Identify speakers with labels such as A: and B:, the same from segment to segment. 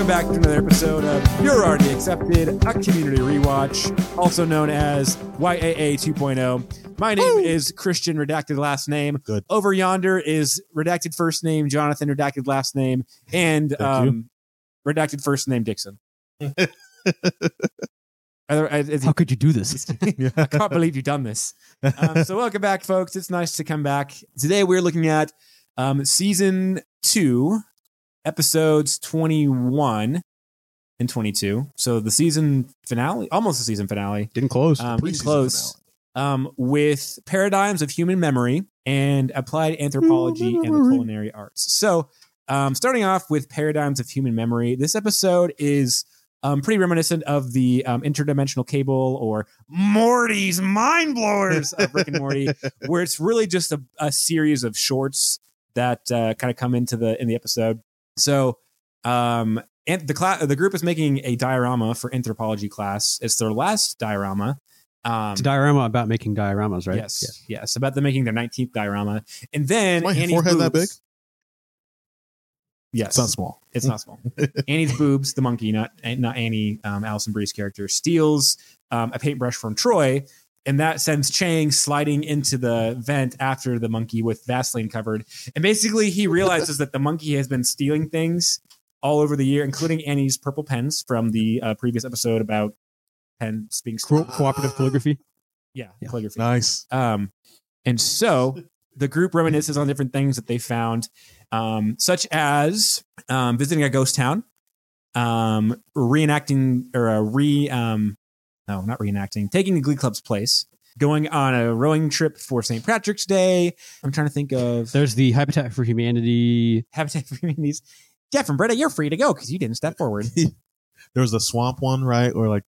A: Welcome back to another episode of You're Already Accepted, a community rewatch, also known as YAA 2.0. My name is Christian, redacted last name.
B: Good.
A: Over yonder is redacted first name, Jonathan, redacted last name, and um, redacted first name, Dixon. Other- is- is he-
C: How could you do this?
A: I can't believe you've done this. Um, so welcome back, folks. It's nice to come back. Today we're looking at um, season two, episodes 21 and 22. So the season finale, almost the season finale,
C: Didn't close.
A: um, getting
B: Pre-season
A: close, um, with paradigms of human memory and applied anthropology and the culinary arts. So um, starting off with paradigms of human memory, this episode is um, pretty reminiscent of the um, interdimensional cable or Morty's mind blowers of Rick and Morty, where it's really just a, a series of shorts that uh, kind of come into the in the episode. So, um, and the class, the group is making a diorama for anthropology class. It's their last diorama. Um,
C: it's a diorama about making dioramas, right?
A: Yes, yes, about them making their 19th diorama, and then
B: Is my
A: Annie's
B: forehead that
A: big. Yes,
B: It's not small.
A: it's not small. Annie's boobs, the monkey, not not Annie, um, Alison Brie's character, steals um, a paintbrush from Troy, and that sends Chang sliding into the vent after the monkey with Vaseline covered. And basically, he realizes that the monkey has been stealing things all over the year, including Annie's purple pens from the uh, previous episode about pens being
C: Co- cooperative calligraphy.
A: Yeah,
C: Yeah.
A: calligraphy.
B: Nice.
A: Um, and so the group reminisces on different things that they found, um, such as um, visiting a ghost town, um, reenacting or a re, um, no, not reenacting, taking the Glee Club's place, going on a rowing trip for St. Patrick's Day. I'm trying to think of
C: There's the Habitat for Humanity.
A: Habitat for Humanity's. Jeff and Britta, you're free to go because you didn't step forward.
B: There was the swamp one, right? Or like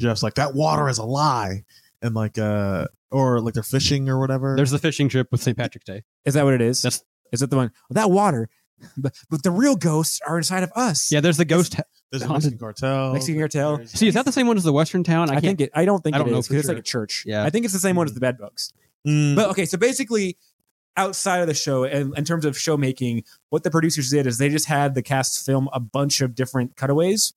B: Jeff's like that water is a lie, and like uh, or like they're fishing or whatever.
C: There's the fishing trip with St. Patrick's Day.
A: Is that what it is?
C: That's-
A: is that the one? Well, that water, but, but the real ghosts are inside of us.
C: Yeah, there's the ghost. ha-
B: There's a
C: haunted-
B: Mexican cartel.
A: Mexican cartel.
B: There's-
C: See, is that the same one as the Western town? I,
A: I,
C: can't.
A: think it. I don't think
C: I don't
A: it
C: know
A: is,
C: for
A: 'cause it's like a church.
C: Yeah.
A: I think it's the same one as the bed bugs.
B: Mm,
A: But okay, so basically, outside of the show, in, in terms of show making, what the producers did is they just had the cast film a bunch of different cutaways,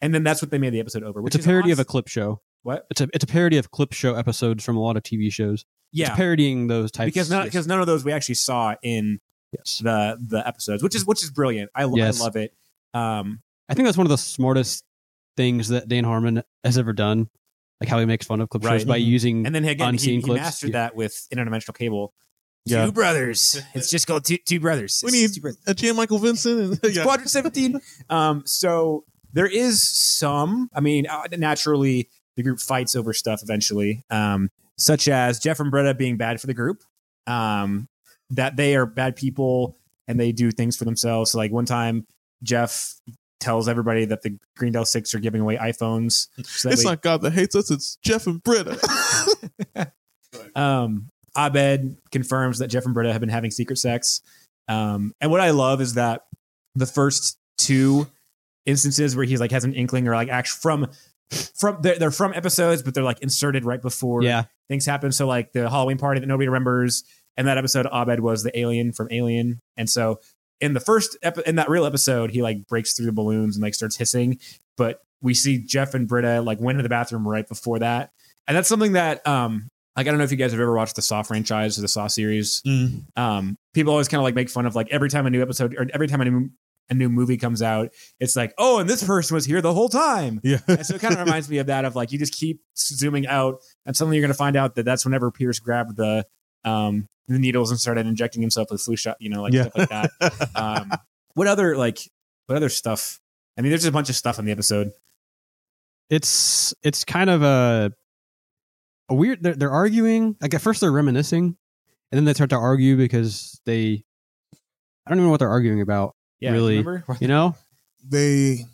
A: and then that's what they made the episode over. Which
C: it's a
A: is
C: parody of a
A: awesome.
C: clip show.
A: what?
C: It's a it's a parody of clip show episodes from a lot of TV shows.
A: Yeah,
C: It's parodying those types.
A: because none, because none of those we actually saw in
C: yes.
A: the the episodes, which is which is brilliant. I, lo-
C: Yes.
A: I love it. Um,
C: I think that's one of the smartest things that Dan Harmon has ever done. Like how he makes fun of clip
A: Right.
C: shows by using
A: and then again, he,
C: Unseen
A: he
C: clips,
A: mastered
C: yeah.
A: that with interdimensional cable.
B: Yeah.
A: Two brothers. It's just called two, two brothers.
B: we
A: It's
B: need
A: brothers.
B: a Jan Michael Vincent and yeah.
A: Squadron 17. Um, so there is some, I mean, uh, naturally, the group fights over stuff eventually, um, such as Jeff and Britta being bad for the group, um, that they are bad people and they do things for themselves. So, like, one time, Jeff tells everybody that the Greendale Six are giving away iPhones. So
B: It's
A: way-
B: not God that hates us. It's Jeff and Britta.
A: um, Abed confirms that Jeff and Britta have been having secret sex. Um, and what I love is that the first two instances where he's like has an inkling or like actually from from they're, they're from episodes, but they're like inserted right before
C: yeah.
A: things happen. So like the Halloween party that nobody remembers, and that episode Abed was the alien from Alien, and so in the first epi- in that real episode, he like breaks through the balloons and like starts hissing. But we see Jeff and Britta like went into the bathroom right before that, and that's something that um like I don't know if you guys have ever watched the Saw franchise or the Saw series.
B: Mm.
A: Um, people always kind of like make fun of like every time a new episode or every time a new a new movie comes out, it's like oh, and this person was here the whole time.
B: Yeah.
A: And so it kind of reminds me of that of like you just keep zooming out and suddenly you're going to find out that that's whenever Pierce grabbed the um the needles and started injecting himself with flu shot, you know, like
B: yeah.
A: stuff like that. Um, what other like what other stuff? I mean, there's a bunch of stuff in the episode.
C: it's it's kind of a a weird they're, they're arguing like at first they're reminiscing and then they start to argue because they i don't even know what they're arguing about
A: Yeah,
C: Really?
A: Remember?
C: you know
B: they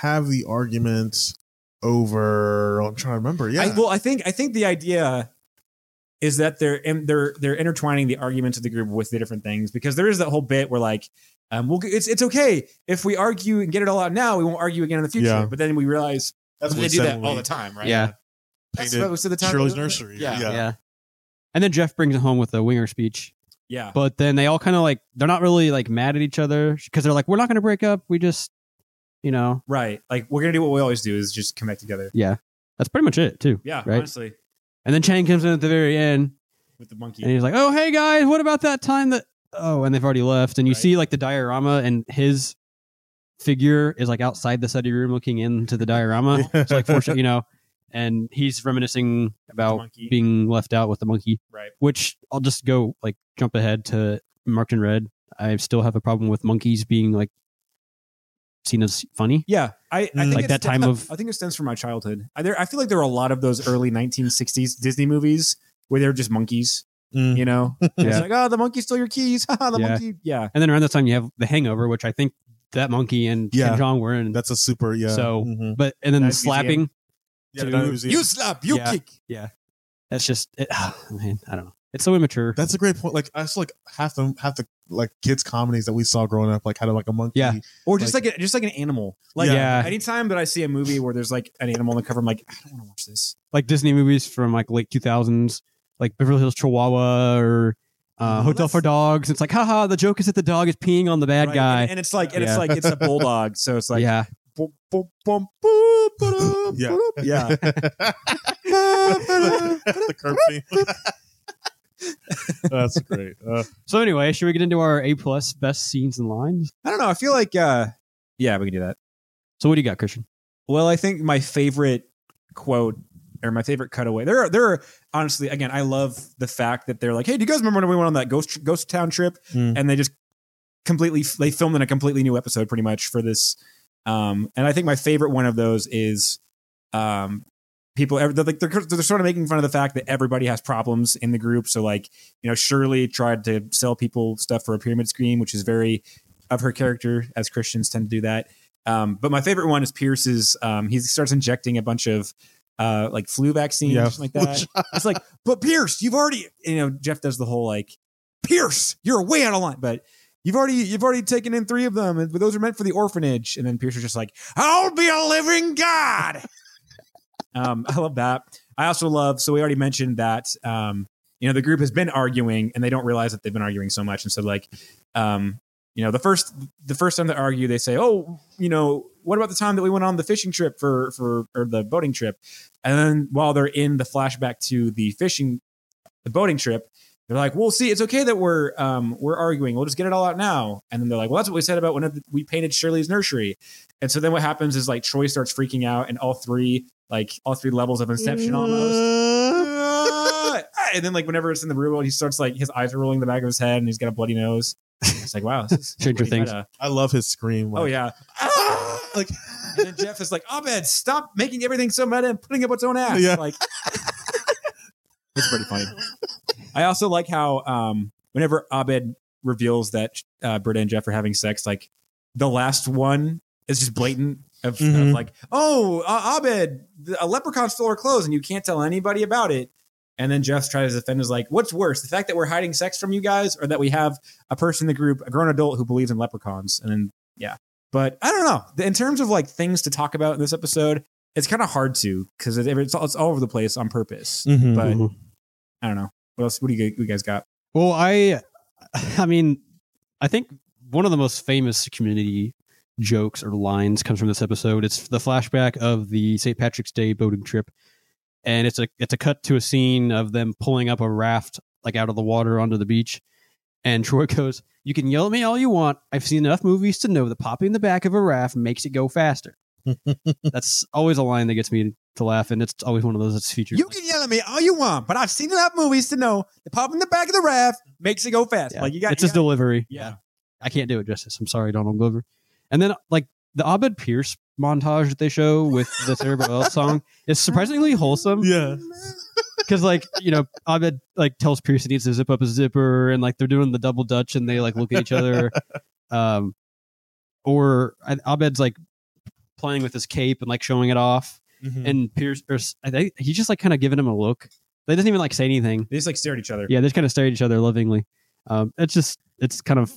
B: have the arguments over. I'm trying to remember. Yeah.
A: I, well, I think I think the idea is that they're in, they're they're intertwining the arguments of the group with the different things because there is that whole bit where like um, well, it's it's okay if we argue and get it all out now, we won't argue again in the future.
B: Yeah.
A: But then we realize
B: That's
A: they
B: what
A: do that all the time, right?
C: yeah
A: That's
B: painted
A: what was to the time.
B: Shirley's nursery.
A: Yeah.
C: yeah
B: yeah.
C: and then jeff brings it home with the winger speech
A: Yeah.
C: but then they all kind of like they're not really like mad at each other because they're like we're not going to break up we just you know,
A: Right. Like we're gonna do what we always do is just come back together.
C: yeah, that's pretty much it too.
A: Yeah,
C: Right.
A: honestly.
C: And then Chang comes in at the very end,
A: With the monkey.
C: and he's like, "Oh, hey guys, what about that time that?" Oh, and they've already left, and you
A: Right.
C: see like the diorama, and his figure is like outside the study room looking into the diorama. It's like foreshadowing, you know, and he's reminiscing about being left out with the monkey.
A: Right.
C: Which I'll just go like jump ahead to marked in red. I still have a problem with monkeys being like seen as funny.
A: Yeah, I, I
B: Mm.
A: think
C: Like that time of-
A: I think it stems from my childhood. I, there, I feel like there were a lot of those early 1960s Disney movies where they're just monkeys.
B: Mm.
A: You know, it's like oh, the monkey stole your keys. The
C: Yeah.
A: monkey. Yeah,
C: And then around that time you have The Hangover, which I think that monkey and
B: Yeah.
C: Ken Jeong were in.
B: That's a super yeah.
C: So-
B: Mhm.
C: but and then the slapping.
B: yeah,
C: to-
A: you slap, you kick. Yeah.
C: That's just it, man. I don't know. It's so immature.
B: That's a great point. Like I feel like half the half the like kids comedies that we saw growing up like had like a monkey.
C: Yeah.
A: Or just like, a, just like an animal. Like
C: Yeah.
A: anytime that I see a movie where there's like an animal on the cover, I'm like, I don't want to watch this.
C: like Disney movies from like late 2000s, like Beverly Hills Chihuahua or uh,
A: Well,
C: Hotel for Dogs. It's like, haha, the joke is that the dog is peeing on the bad
A: Right?
C: guy.
A: And, and it's like, and
C: Yeah.
A: it's like, it's a bulldog. So it's like,
C: yeah,
A: boom, boom, boom, boop, ba-dum,
B: Yeah.
A: ba-dum. yeah.
B: the curb theme. That's great. Uh,
C: So anyway, should we get into our A plus best scenes and lines?
A: I don't know. I feel like, uh, yeah, we can do that.
C: So what do you got, Christian?
A: Well, I think my favorite quote or my favorite cutaway. There are there are honestly again, I love the fact that they're like, "Hey, do you guys remember when we went on that ghost ghost town trip?"
B: Mm.
A: And they just completely they filmed in a completely new episode pretty much for this um and I think my favorite one of those is um people ever they're like they're, they're sort of making fun of the fact that everybody has problems in the group so like you know Shirley tried to sell people stuff for a pyramid scheme which is very of her character as Christians tend to do that um, but my favorite one is Pierce's. Um, he starts injecting a bunch of uh, like flu vaccines,
B: Yeah.
A: like that. it's like, but Pierce, you've already, you know, Jeff does the whole like, Pierce, you're way out of line, but you've already, you've already taken in three of them, and those are meant for the orphanage. And then Pierce is just like, I'll be a living god. Um, I love that. I also love. So we already mentioned that. Um, you know, the group has been arguing, and they don't realize that they've been arguing so much, and so like, um, you know the first the first time they argue they say oh you know what about the time that we went on the fishing trip for for or the boating trip and then while they're in the flashback to the fishing the boating trip they're like well see it's okay that we're um we're arguing we'll just get it all out now and then they're like well that's what we said about when we painted shirley's nursery and so then what happens is like troy starts freaking out and all three like all three levels of inception almost and then like whenever it's in the real world he starts like his eyes are rolling in the back of his head and he's got a bloody nose it's like wow
C: Stranger Things.
A: meta.
B: I love his scream.
A: Oh
B: like,
A: yeah.
B: like
A: And then Jeff is like, Abed, stop making everything so meta and putting up its own ass.
B: Yeah.
A: Like it's pretty funny. I also like how um whenever Abed reveals that uh Britta and Jeff are having sex, like the last one is just blatant of, of
B: Mhm.
A: like, oh, uh, Abed, a leprechaun stole our clothes and you can't tell anybody about it. And then Jeff tries to defend is like, what's worse, the fact that we're hiding sex from you guys, or that we have a person in the group, a grown adult who believes in leprechauns? And then yeah, but I don't know. In terms of like things to talk about in this episode, it's kind of hard to because it's all, it's all over the place on purpose.
B: Mhm.
A: But. I don't know what else. What do you, you guys got?
C: Well, I, I mean, I think one of the most famous community jokes or lines comes from this episode. It's the flashback of the St. Patrick's Day boating trip, and it's a it's a cut to a scene of them pulling up a raft like out of the water onto the beach, and Troy goes, "You can yell at me all you want. I've seen enough movies to know that popping the back of a raft makes it go faster." That's always a line that gets me to laugh, and it's always one of those that's featured.
A: You can yell at me all you want, but I've seen enough movies to know the pop in the back of the raft makes it go fast.
C: Yeah.
A: Like you got
C: it's
A: you
C: his
A: got-
C: delivery.
A: yeah.
C: I can't do it justice. I'm sorry, Donald Glover. And then like the Abed Pierce montage that they show with the Sara Bareilles song is surprisingly wholesome
B: Yeah.
C: because like you know Abed like tells Pierce he needs to zip up his zipper and like they're doing the double dutch and they like look at each other. Um, or Abed's like playing with his cape and like showing it off,
B: Mhm.
C: and Pierce or s- I think he's just like kind of giving him a look. They doesn't even like say anything.
A: They just like stare at each other.
C: Yeah, they just kind of stare at each other lovingly. Um, it's just it's kind of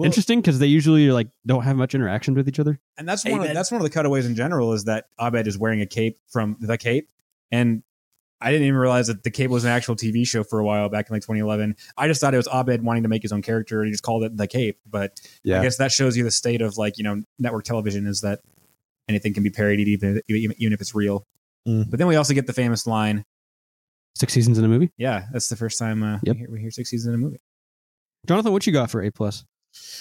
A: Well,
C: interesting because they usually like don't have much interaction with each other.
A: and that's one. Of, that's one of the cutaways in general is that Abed is wearing a cape from the cape, and I didn't even realize that the Cape was an actual TV show for a while back in like 2011. I just thought it was Abed wanting to make his own character and he just called it the Cape. But yeah. I guess that shows you the state of like you know network television is that anything can be parodied even even, even if it's real.
B: Mm.
A: But then we also get the famous line.
C: Six seasons in a movie.
A: Yeah, that's the first time uh,
C: Yep.
A: we, hear, we hear six seasons in a movie.
C: Jonathan, what you got for A plus?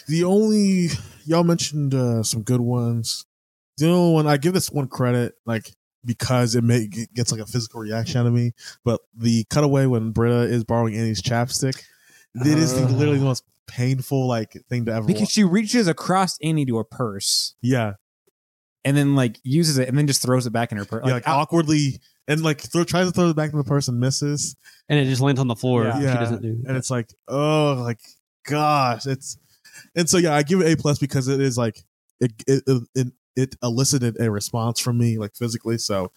B: The only y'all mentioned uh, some good ones. The only one I give this one credit, like because it may it gets like a physical reaction out of me. But the cutaway when Britta is borrowing Annie's chapstick, it is
C: Uh.
B: literally the most painful like thing to ever.
A: Because
B: watch.
A: she reaches across Annie to her purse
B: Yeah,
A: and then like uses it and then just throws it back in her purse.
B: yeah, like awkwardly and like throw, tries to throw it back in the person, misses,
C: And it just lands on the floor.
A: Yeah.
C: She
B: Yeah.
C: doesn't do.
B: and it's like oh like gosh, it's and so yeah, I give it A plus because it is like it it it, it elicited a response from me like physically. So,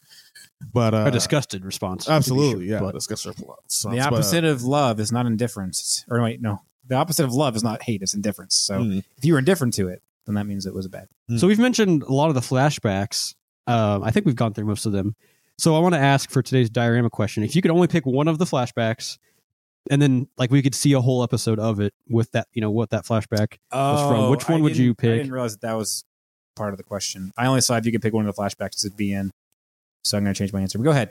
B: but uh,
C: a disgusted response.
B: Absolutely,
C: sure,
B: yeah.
C: but-
B: Discuss our plots.
A: the opposite of love is not indifference. Or wait, no. The opposite of love is not hate, it's indifference. So
B: Mm.
A: if you were indifferent to it, then that means it was a bad.
C: So we've mentioned a lot of the flashbacks. Um, I think we've gone through most of them. So I want to ask for today's diorama question: If you could only pick one of the flashbacks, and then like we could see a whole episode of it with that, you know, what that flashback was from. Which one
A: I
C: would you pick I
A: didn't realize that that was part of the question. I only saw if you could pick one of the flashbacks to be in. So I'm going to change my answer. But go ahead.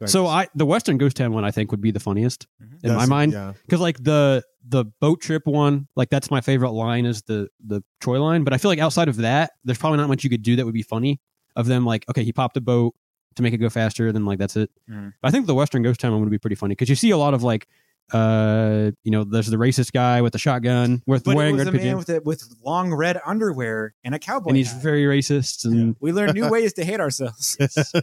A: Go ahead,
C: So
A: Chris.
C: I, the Western Ghost Town one, I think would be the funniest
A: Mhm.
C: in my mind.
B: yeah.
C: because like the the boat trip one like that's my favorite line is the the troy line but i feel like outside of that there's probably not much you could do that would be funny of them like okay he popped a boat to make it go faster then like that's it
A: Mhm.
C: i think the western ghost town one would be pretty funny because you see a lot of like uh you know there's the racist guy with the shotgun with
A: but it
C: wearing
A: was
C: red
A: a man with, a, with long red underwear and a cowboy
C: and he's
A: hat.
C: very racist and,
A: we learn new ways to hate ourselves.
C: and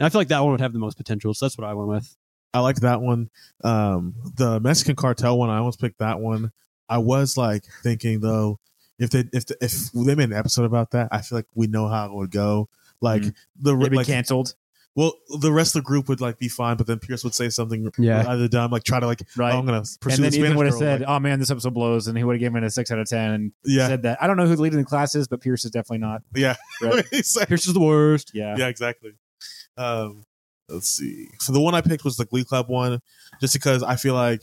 C: i feel like that one would have the most potential so that's what i went with
B: I liked that one. Um, the Mexican cartel one, I almost picked that one. I was like thinking though, if they if the, if they made an episode about that, I feel like we know how it would go. Like
A: Mhm.
B: the
A: It'd be
B: like,
A: canceled.
B: Well, the rest of the group would like be fine, but then Pierce would say something
C: Yeah.
B: either dumb, like try to like,
A: Right.
B: oh, I'm gonna pursue
A: and then
B: the
A: Ethan would have said,
B: like,
A: "Oh man, this episode blows," and he would have given it a six out of ten. And
B: yeah,
A: said that. I don't know who the lead in the class is, but Pierce is definitely not.
B: yeah,
A: Right.
B: Exactly.
C: pierce is the worst
A: Yeah,
B: yeah, exactly. Um, let's see. So the one I picked was the Glee Club one, just because I feel like,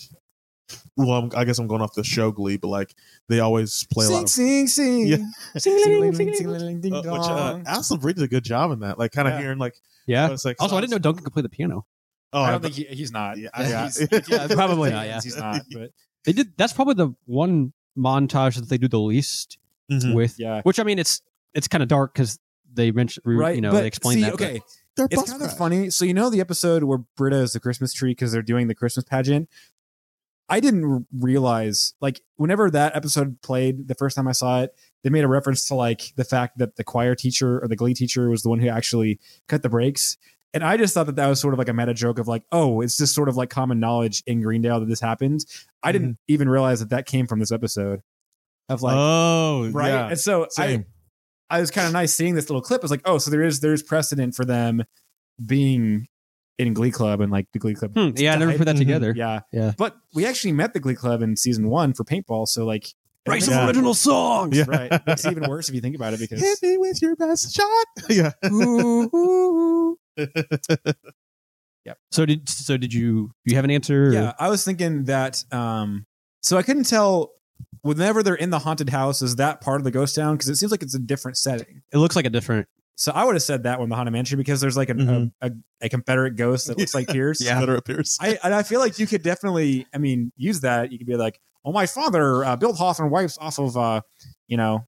B: well, I'm, I guess I'm going off the show Glee, but like they always play a lot
A: sing,
B: of.
A: sing, sing,
B: Yeah.
A: sing, sing, sing, sing, sing, sing, ding
B: Uh, which uh,
A: dong.
B: Alison Brie did a good job in that. Like, kind of
A: Yeah.
B: hearing like,
C: yeah
B: I was like,
C: also i didn't know duncan could play the piano
B: Oh,
A: I
B: I
A: don't think he, he's not.
B: Yeah,
A: Yeah,
B: yeah.
A: he's,
C: Yeah, probably not, yeah.
A: he's not. But
C: they did that's probably the one montage that they do the least
B: Mhm.
C: with
A: yeah,
C: which i mean it's it's kind of dark because they mentioned
A: right.
C: you know
A: but
C: they explain
A: see,
C: that but-
A: Okay,
B: They're
A: it's
B: bus
A: kind of funny. So you know the episode where Britta is the Christmas tree because they're doing the Christmas pageant. I didn't realize like whenever that episode played the first time I saw it, they made a reference to like the fact that the choir teacher or the glee teacher was the one who actually cut the brakes. And I just thought that that was sort of like a meta joke of like, oh, it's just sort of like common knowledge in Greendale that this happened. I didn't mm-hmm. even realize that that came from this episode of like,
B: oh,
A: right.
B: yeah.
A: And so I, I was kind of nice seeing this little clip. I was like, oh, so there is there's precedent for them being in Glee Club and like the Glee Club.
C: Hmm, yeah i never put that
B: Mhm.
C: together
A: Yeah,
C: Yeah.
A: But we actually met the Glee Club in season one for paintball. So like,
C: write some
B: Yeah.
C: original songs
B: Yeah.
A: Right, it's even worse if you think about it because
B: Hit me with your best shot. yeah. Yeah.
C: So did so did you do you have an answer or-
A: yeah, I was thinking that. um So I couldn't tell whenever they're in the haunted house is that part of the ghost town because it seems like it's a different setting.
C: it looks like a different
A: So I would have said that one, the haunted mansion, because there's like an,
B: Mhm.
A: a, a a Confederate ghost that looks like Pierce.
C: Yeah.
B: Better appears.
A: I and I feel like you could definitely, I mean, use that. You could be like, "Oh, my father uh, built Hawthorne wipes off of, uh, you know,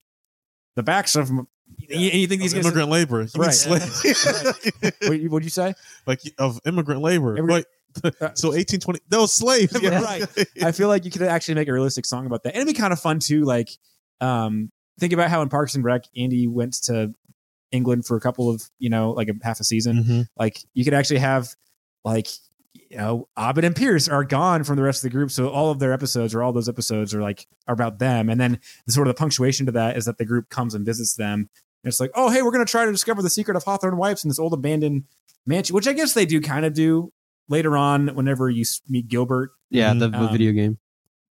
A: the backs of." You, you think these guys?
B: immigrant labor. You
A: Right.
B: slave-
A: What would you say?
B: like of immigrant labor.
A: Immigrant-
B: Wait, so 1820 those slaves. Yeah.
A: Right. I feel like you could actually make a realistic song about that, and it'd be kind of fun too. Like, um, think about how in Parks and Rec, Andy went to England for a couple of, you know, like a half a season.
B: Mhm.
A: like you could actually have like you know Abed and Pierce are gone from the rest of the group, so all of their episodes or all those episodes are like are about them, and then the sort of the punctuation to that is that the group comes and visits them. And it's like, oh hey, we're gonna try to discover the secret of Hawthorne Wipes in this old abandoned mansion, which I guess they do kind of do later on whenever you meet Gilbert.
C: yeah the, the
A: Um,
C: video game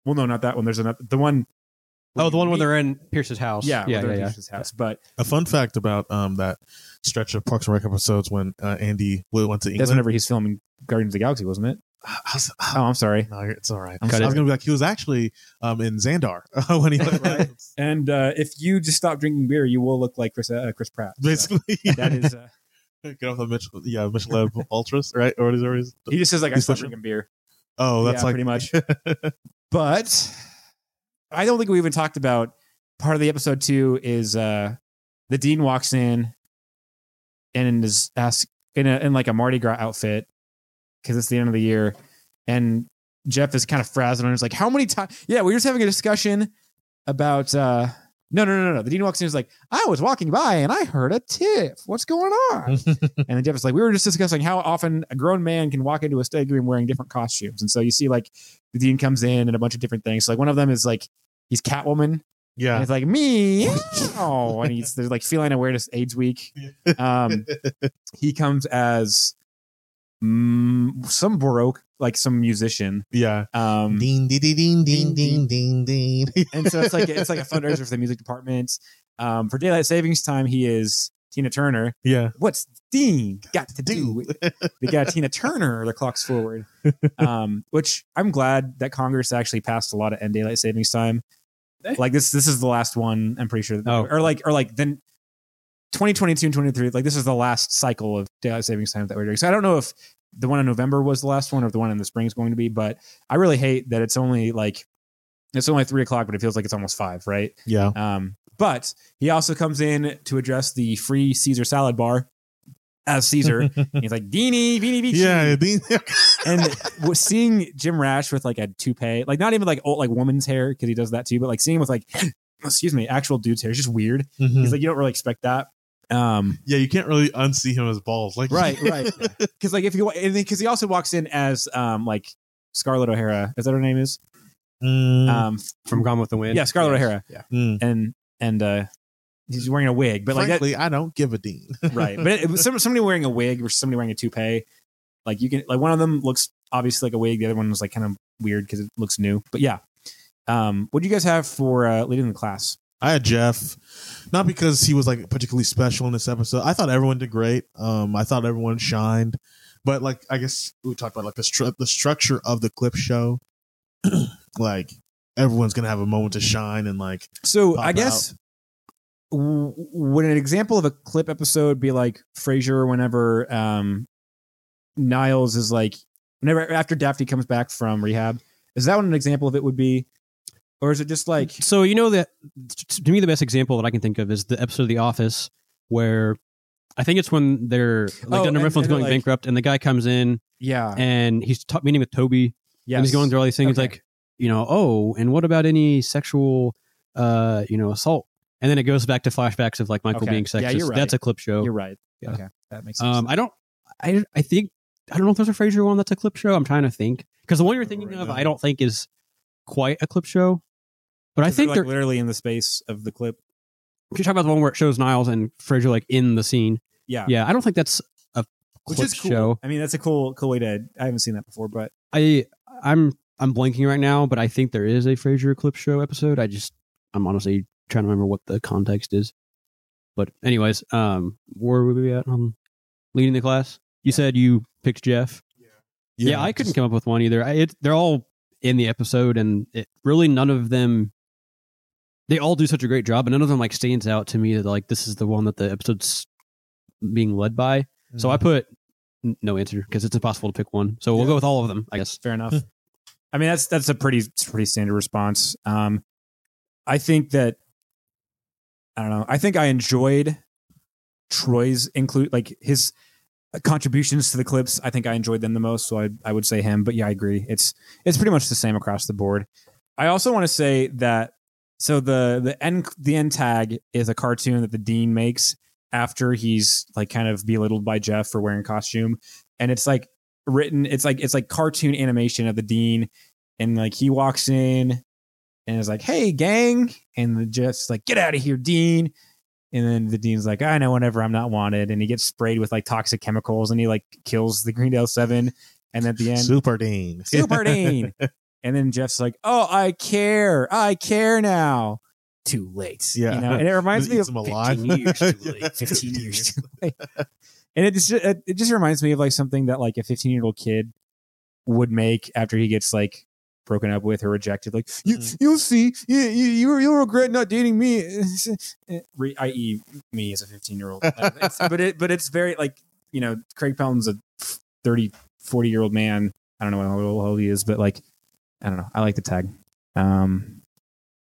A: Well, no, not that one. There's another the one
C: Oh, the one where
A: meet-
C: they're in Pierce's house.
A: yeah,
C: yeah,
A: yeah,
C: yeah. yeah.
A: Pierce's house. But
B: A fun fact about um that stretch of Parks and Rec episodes when uh, Andy went to England.
A: that's
B: England.
A: whenever he's filming Guardians of the Galaxy, wasn't it?
B: I was-
A: Oh, I'm sorry.
B: no, it's all right.
A: I'm
B: I was gonna be like, he was actually um in Xandar when he Went,
A: Right. And uh, if you just stop drinking beer, you will look like Chris uh, Chris Pratt. So
B: basically
A: that is. Uh,
B: get off the Mitch, yeah Michelob Ultras, right? Or what is it?
A: he just says like I
B: He's
A: stopped drinking beer.
B: Oh, that's
A: Yeah,
B: like
A: pretty much. But I don't think we even talked about part of the episode two is uh the dean walks in and is asked in a in like a Mardi Gras outfit because it's the end of the year, and Jeff is kind of frazzled and is like, "How many times?" Yeah, we were just having a discussion about. uh no, no, no, no. The dean walks in and is like, I was walking by and I heard a tiff. What's going on? and then Jeff is like, we were just discussing how often a grown man can walk into a study room wearing different costumes. And so you see like the dean comes in and a bunch of different things. So, like one of them is like he's Catwoman and
B: yeah.
A: it's like me. Oh, and he's there's like feline awareness AIDS week. Um, he comes as mm, some baroque, like some musician.
B: Yeah.
A: Um,
B: ding ding ding ding ding ding ding.
A: and so it's like it's like a fundraiser for the music department. Um, for daylight savings time, he is Tina Turner.
B: Yeah.
A: What's Dean got to do? with They got Tina Turner. The clock's forward. Um, which I'm glad that Congress actually passed a lot of end daylight savings time. Like this, this is the last one. I'm pretty sure.
C: Oh.
A: Or like, or like then 2022 and 23. Like this is the last cycle of daylight savings time that we're doing. So I don't know if the one in November was the last one or if the one in the spring is going to be. But I really hate that it's only like it's only three o'clock, but it feels like it's almost five, right?
B: Yeah.
A: Um, but he also comes in to address the free Caesar salad bar as Caesar. He's like, Beanie, Beanie, Beanie.
B: Yeah. Ding.
A: And seeing Jim Rash with like a toupee, like not even like old, like woman's hair, because he does that too, but like seeing him with like, excuse me, actual dude's hair is just weird.
B: Mhm.
A: He's like, you don't really expect that. Um,
B: yeah, you can't really unsee him as balls. Like
A: right, right. Because like if you, because he also walks in as um like Scarlett O'Hara, is that her name is?
B: Mm,
A: Um,
C: From Gone with the Wind.
A: yeah, Scarlett O'Hara,
C: Yeah.
B: mm.
A: and and uh, he's wearing a wig, but like that,
B: frankly, I don't give a dean.
A: right but it, it somebody wearing a wig or somebody wearing a toupee like you can like one of them looks obviously like a wig the other one was like kind of weird because it looks new but yeah um what do you guys have for uh leading the class
B: I had Jeff, not because he was like particularly special in this episode. I thought everyone did great. Um, I thought everyone shined, but like I guess we talked about like the stru- the structure of the clip show. like everyone's gonna have a moment to shine and like
A: so
B: Pop
A: i guess w- would an example of a clip episode be like frasier whenever um niles is like whenever after daphne comes back from rehab is that what an example of it would be? Or is it just like
C: So you know that to me the best example that I can think of is the episode of The Office where I think it's when they're like
A: Oh,
C: Dunder
A: and-
C: Mifflin's going
A: like-
C: bankrupt and the guy comes in
A: yeah.
C: and he's ta- meeting with Toby
A: yeah,
C: and he's going through all these things
A: Okay.
C: like you know oh and what about any sexual uh you know assault and then it goes back to flashbacks of like Michael
A: Okay.
C: being
A: Yeah,
C: sexist.
A: you're right.
C: That's a clip show.
A: you're right
C: Yeah.
A: okay that makes sense
C: Um, I don't. I I think I don't know if there's a Frasier one that's a clip show. I'm trying to think because the one you're thinking of, I don't think is quite a clip show. But I
A: Is it,
C: think
A: like
C: they're.
A: literally in the space of the clip.
C: If you talk about the one where it shows Niles and Frasier like in the scene,
A: Yeah,
C: yeah, I don't think that's a
A: which
C: clip
A: is cool.
C: show.
A: I mean, that's a cool, cool way to. I haven't seen that before, but
C: I I'm I'm blanking right now, but I think there is a Frasier Eclipse show episode. I just I'm honestly trying to remember what the context is. But anyways, um, where were we at on leading the class? You said you picked Jeff. Yeah, yeah. I couldn't
B: just-
C: come up with one either. I, it, they're all in the episode, and it, really none of them. They all do such a great job, and none of them like stands out to me that like this is the one that the episode's being led by. So I put n- no answer because it's impossible to pick one. So we'll
B: Yeah.
C: go with all of them, I guess.
A: fair enough. I mean, that's that's a pretty pretty standard response. Um, I think that I don't know. I think I enjoyed Troy's include like his contributions to the clips. I think I enjoyed them the most, so I I would say him. But yeah, I agree. It's it's pretty much the same across the board. I also want to say that so the the end the end tag is a cartoon that the dean makes after he's like kind of belittled by Jeff for wearing costume, and it's like written. It's like it's like cartoon animation of the dean, and like he walks in and is like, "Hey, gang," and the Jeff's like, "Get out of here, Dean." And then the dean's like, I know whenever I'm not wanted, and he gets sprayed with like toxic chemicals, and he like kills the Greendale Seven. And at the end,
B: Super Dean.
A: Super Dean. And then Jeff's like, "Oh, I care. I care now." Too late.
B: Yeah.
A: You know, and it reminds me of
B: him alive.
A: 15 years too late. 15 years too late. And it just it, it just reminds me of like something that like a 15 year old kid would make after he gets like broken up with or rejected. Like you,
B: Mhm.
A: you'll see, you, you, you you'll regret not dating me. I.e., me as a 15 year old. but it, but it's very like you know, Craig Pelton's a 30, 40 year old man. I don't know how old he is, but like, I don't know. I like the tag. Um,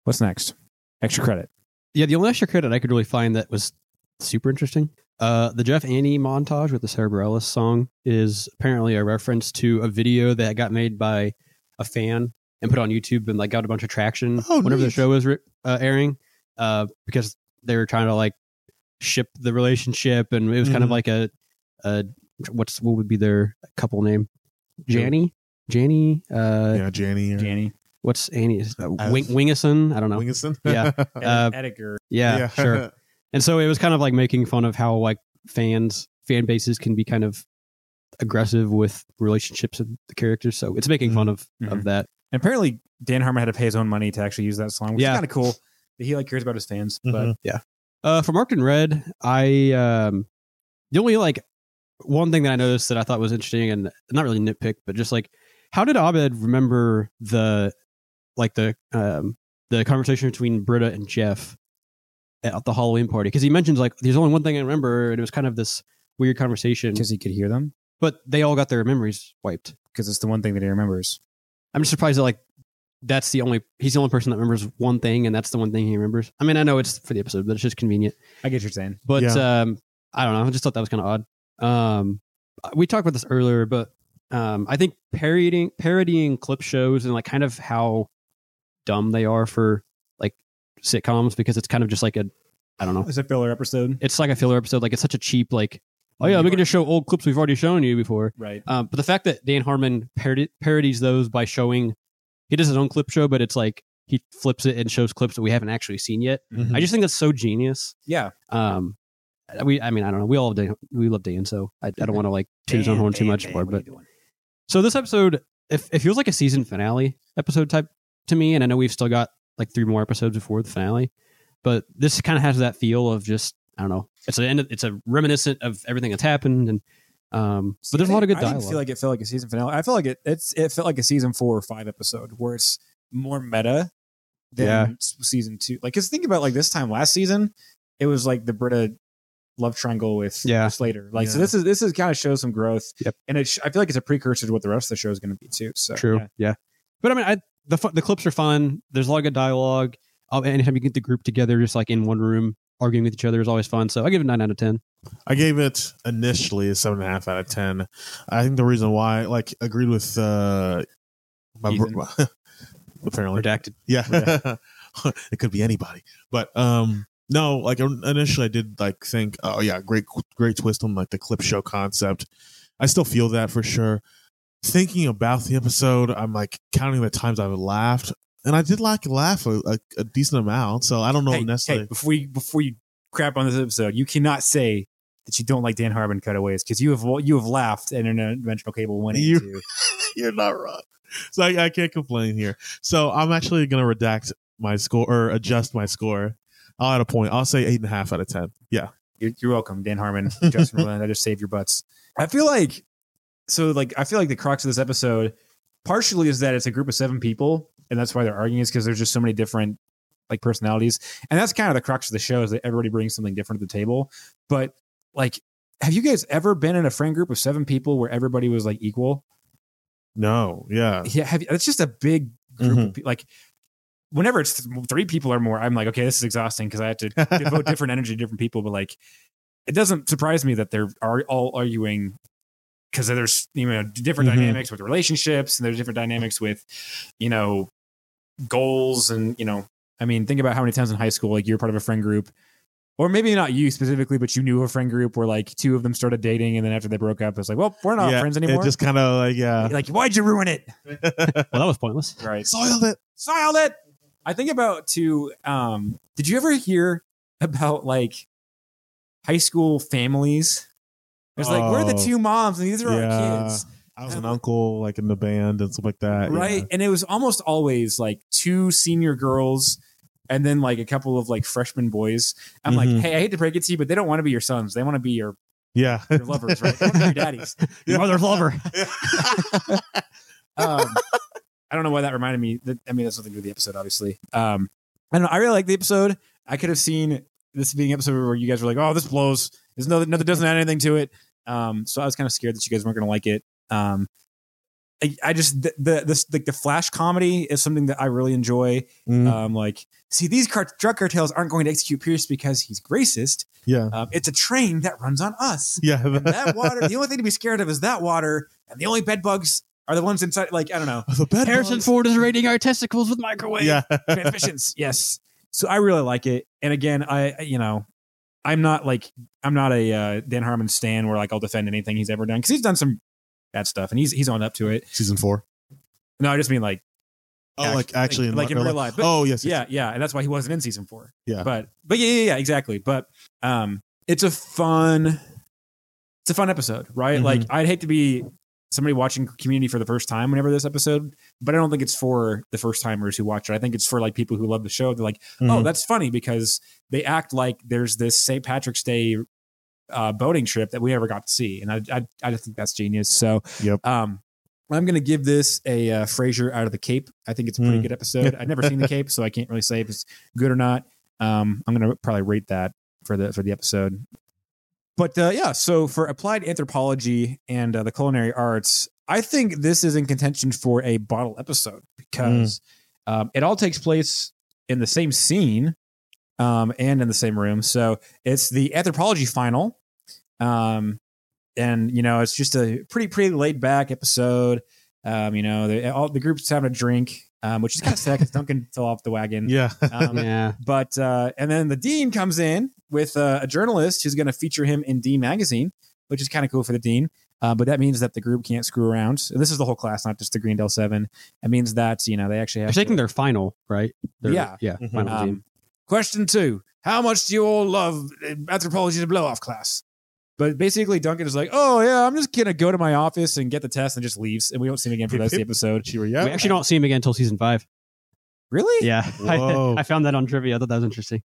A: what's next? Extra credit.
C: Yeah, the only extra credit I could really find that was super interesting. Uh, the Jeff Annie montage with the Sara Bareilles song is apparently a reference to a video that got made by a fan and put on YouTube and like got a bunch of traction
B: Oh,
C: whenever the show was re- uh, airing, uh, because they were trying to like ship the relationship and it was kind of
B: Mhm.
C: like a, a what's what would be their couple name, Janny, Janny, uh,
B: yeah, Janny. Or
C: Janny. What's Annie's uh, Wing, Wingison? I don't know.
B: Wingerson?
C: Yeah. Uh,
A: Edgar.
C: Yeah, sure. And so it was kind of like making fun of how like fans fan bases can be kind of aggressive with relationships of the characters. So it's making fun of
A: Mhm.
C: of that.
A: And apparently, Dan Harmon had to pay his own money to actually use that song, which
C: Yeah.
A: is kind of cool. That he like cares about his fans. But
B: yeah.
C: Uh, for Marked in Red, I um, the only like one thing that I noticed that I thought was interesting and not really nitpick, but just like how did Abed remember the like the um the conversation between Britta and Jeff at the Halloween party? Because he mentions like there's only one thing I remember, and it was kind of this weird conversation.
A: because he could hear them,
C: But they all got their memories wiped.
A: because it's the one thing that he remembers.
C: I'm just surprised that like that's the only he's the only person that remembers one thing and that's the one thing he remembers. I mean, I know it's for the episode, but it's just convenient.
A: I get what you're saying.
C: But
B: Yeah.
C: um I don't know. I just thought that was kind of odd. Um we talked about this earlier, but um I think parodying parodying clip shows and like kind of how dumb they are for like sitcoms because it's kind of just like a I don't know.
A: It's a filler episode,
C: It's like a filler episode. Like it's such a cheap like oh yeah, we can just show old clips we've already shown you before.
A: right?
C: Um, but the fact that Dan Harmon parody- parodies those by showing, he does his own clip show, but it's like he flips it and shows clips that we haven't actually seen yet.
B: Mhm.
C: I just think that's so genius.
A: Yeah,
C: Um, we, I mean, I don't know. We all love Dan, we love Dan, so I, I don't want to like toot his own horn too much more. But so this episode, if it feels like a season finale episode type to me, and I know we've still got like three more episodes before the finale, but this kind of has that feel of just I don't know. It's an end. of- It's a reminiscent of everything that's happened, and um, but there's a lot of good
A: I
C: dialogue.
A: didn't feel like it felt like a season finale. I felt like it. It's it felt like a season four or five episode where it's more meta than
C: Yeah.
A: season two. Like, cause think about like this time last season, it was like the Britta love triangle with
C: Yeah.
A: Slater. Like, so this is this is kind of shows some growth.
C: Yep.
A: and it sh- I feel like it's a precursor to what the rest of the show is going to be too. So
C: True.
A: yeah.
C: Yeah. But I mean, I, the fu- the clips are fun. There's a lot of good dialogue. Oh, anytime you get the group together, just like in one room, arguing with each other is always fun. So I give it nine out of ten.
B: I gave it initially a seven and a half out of ten. I think the reason why, like, agreed with uh, my bro- apparently,
C: Redacted.
B: yeah, it could be anybody, but um, no, like initially I did like think, oh yeah, great, great twist on like the clip show concept. I still feel that for sure. Thinking about the episode, I'm like counting the times I've laughed, and I did like laugh a, a, a decent amount. So I don't know
A: Hey,
B: necessarily.
A: hey, before you before you crap on this episode, you cannot say that you don't like Dan Harmon cutaways because you have you have laughed at interdimensional cable one
B: You-
A: two.
B: You're not wrong. So I, I can't complain here. So I'm actually gonna redact my score or adjust my score. I'll add a point. I'll say eight and a half out of ten. Yeah.
A: You're, you're welcome, Dan Harmon, Justin Roiland. I just saved your butts. I feel like so like I feel like the crux of this episode partially is that it's a group of seven people, and that's why they're arguing is because there's just so many different like personalities, and that's kind of the crux of the show is that everybody brings something different to the table. But like, have you guys ever been in a friend group of seven people where everybody was like equal?
B: No. Yeah.
A: Yeah, have you, it's just a big group
B: Mhm.
A: of people. Like, whenever it's th- three people or more, I'm like, okay, this is exhausting because I have to devote different energy to different people. But like, it doesn't surprise me that they're are all arguing because there's you know different
B: Mhm.
A: dynamics with relationships and there's different dynamics with you know goals and you know I mean think about how many times in high school like you're part of a friend group or maybe not you specifically but you knew a friend group where like two of them started dating and then after they broke up it's like well we're not
B: yeah,
A: friends anymore
B: It just kind of like yeah.
A: like why'd you ruin it
C: Well, that was pointless.
A: right
B: Soiled it.
A: soiled it. I think about too. Um, did you ever hear about like high school families? It's like we're the
B: Oh.
A: two moms and these are
B: Yeah.
A: our kids.
B: I was an uncle, like in the band and stuff like that.
A: right? And it was almost always like two senior girls and then like a couple of like freshman boys. I'm like,
B: Mhm.
A: hey, I hate to break it to you, but they don't want to be your sons. They want to be your,
B: Yeah.
A: your lovers, right? They want to be your daddies.
C: Your mother's lover.
A: Um, I don't know why that reminded me. I mean, that's nothing to do with the episode, obviously. Um, I don't know. I really like the episode. I could have seen this being an episode where you guys were like, "Oh, this blows." There's no, nothing that doesn't add anything to it. Um, so I was kind of scared that you guys weren't going to like it. Um, I, I just the, the this like the flash comedy is something that I really enjoy.
B: Mm,
A: Um, like, see, these car- drug cartels aren't going to execute Pierce because he's racist.
B: yeah.
A: Um, it's a train that runs on us.
B: Yeah.
A: And that water, the only thing to be scared of is that water, and the only bed bugs are the ones inside. Like, I don't know.
B: the bed
C: Harrison
B: bugs.
C: Ford is raiding our testicles with microwave.
B: Yeah.
A: transmissions. yes. So I really like it. And again, I you know, I'm not like I'm not a uh, Dan Harmon stan where like I'll defend anything he's ever done because he's done some bad stuff and he's he's on up to it.
B: Season four.
A: No, I just mean like
B: Oh,
A: act-
B: like actually,
A: like, like in real life. But,
B: oh, yes. yes.
A: yeah, yeah, and that's why he wasn't in season four.
B: Yeah.
A: But but yeah, yeah, yeah, exactly. But um, it's a fun, it's a fun episode, right?
B: Mhm.
A: Like I'd hate to be somebody watching Community for the first time whenever this episode, but I don't think it's for the first timers who watch it. I think it's for like people who love the show. They're like, oh,
B: Mhm.
A: that's funny because they act like there's this St. Patrick's Day uh, boating trip that we never got to see, and I I, I just think that's genius. So
B: Yep.
A: um, I'm going to give this a uh, Frasier out of the Cape. I think it's a pretty
B: Mm.
A: good episode. I've never seen the Cape, so I can't really say if it's good or not. Um, I'm going to probably rate that for the for the episode. But uh, yeah, so for applied anthropology and uh, the culinary arts, I think this is in contention for a bottle episode because um, it all takes place in the same scene um, and in the same room. So it's the anthropology final. Um, and you know, it's just a pretty, pretty laid back episode. Um, you know, the, all the group's having a drink, um, which is kind of sad because Duncan fell off the wagon.
B: Yeah.
A: Um,
C: Yeah.
A: but uh, and then the dean comes in with uh, a journalist who's going to feature him in Dean magazine, which is kind of cool for the dean. Uh, but that means that the group can't screw around. So this is the whole class, not just the Greendale Seven. It means that you know they actually
C: They're
A: have.
C: taking
A: to,
C: their final, right? Their-
A: Yeah.
C: Yeah.
B: Mhm.
C: Final team.
A: um, question two: How much do you all love anthropology to blow off class? But basically, Duncan is like, "Oh yeah, I'm just gonna go to my office and get the test," and just leaves, and we don't see him again for the rest of the episode.
B: She yeah.
C: We actually don't see him again until season five.
A: Really?
C: Yeah.
B: Whoa.
C: I, I found that on trivia. I thought that was interesting.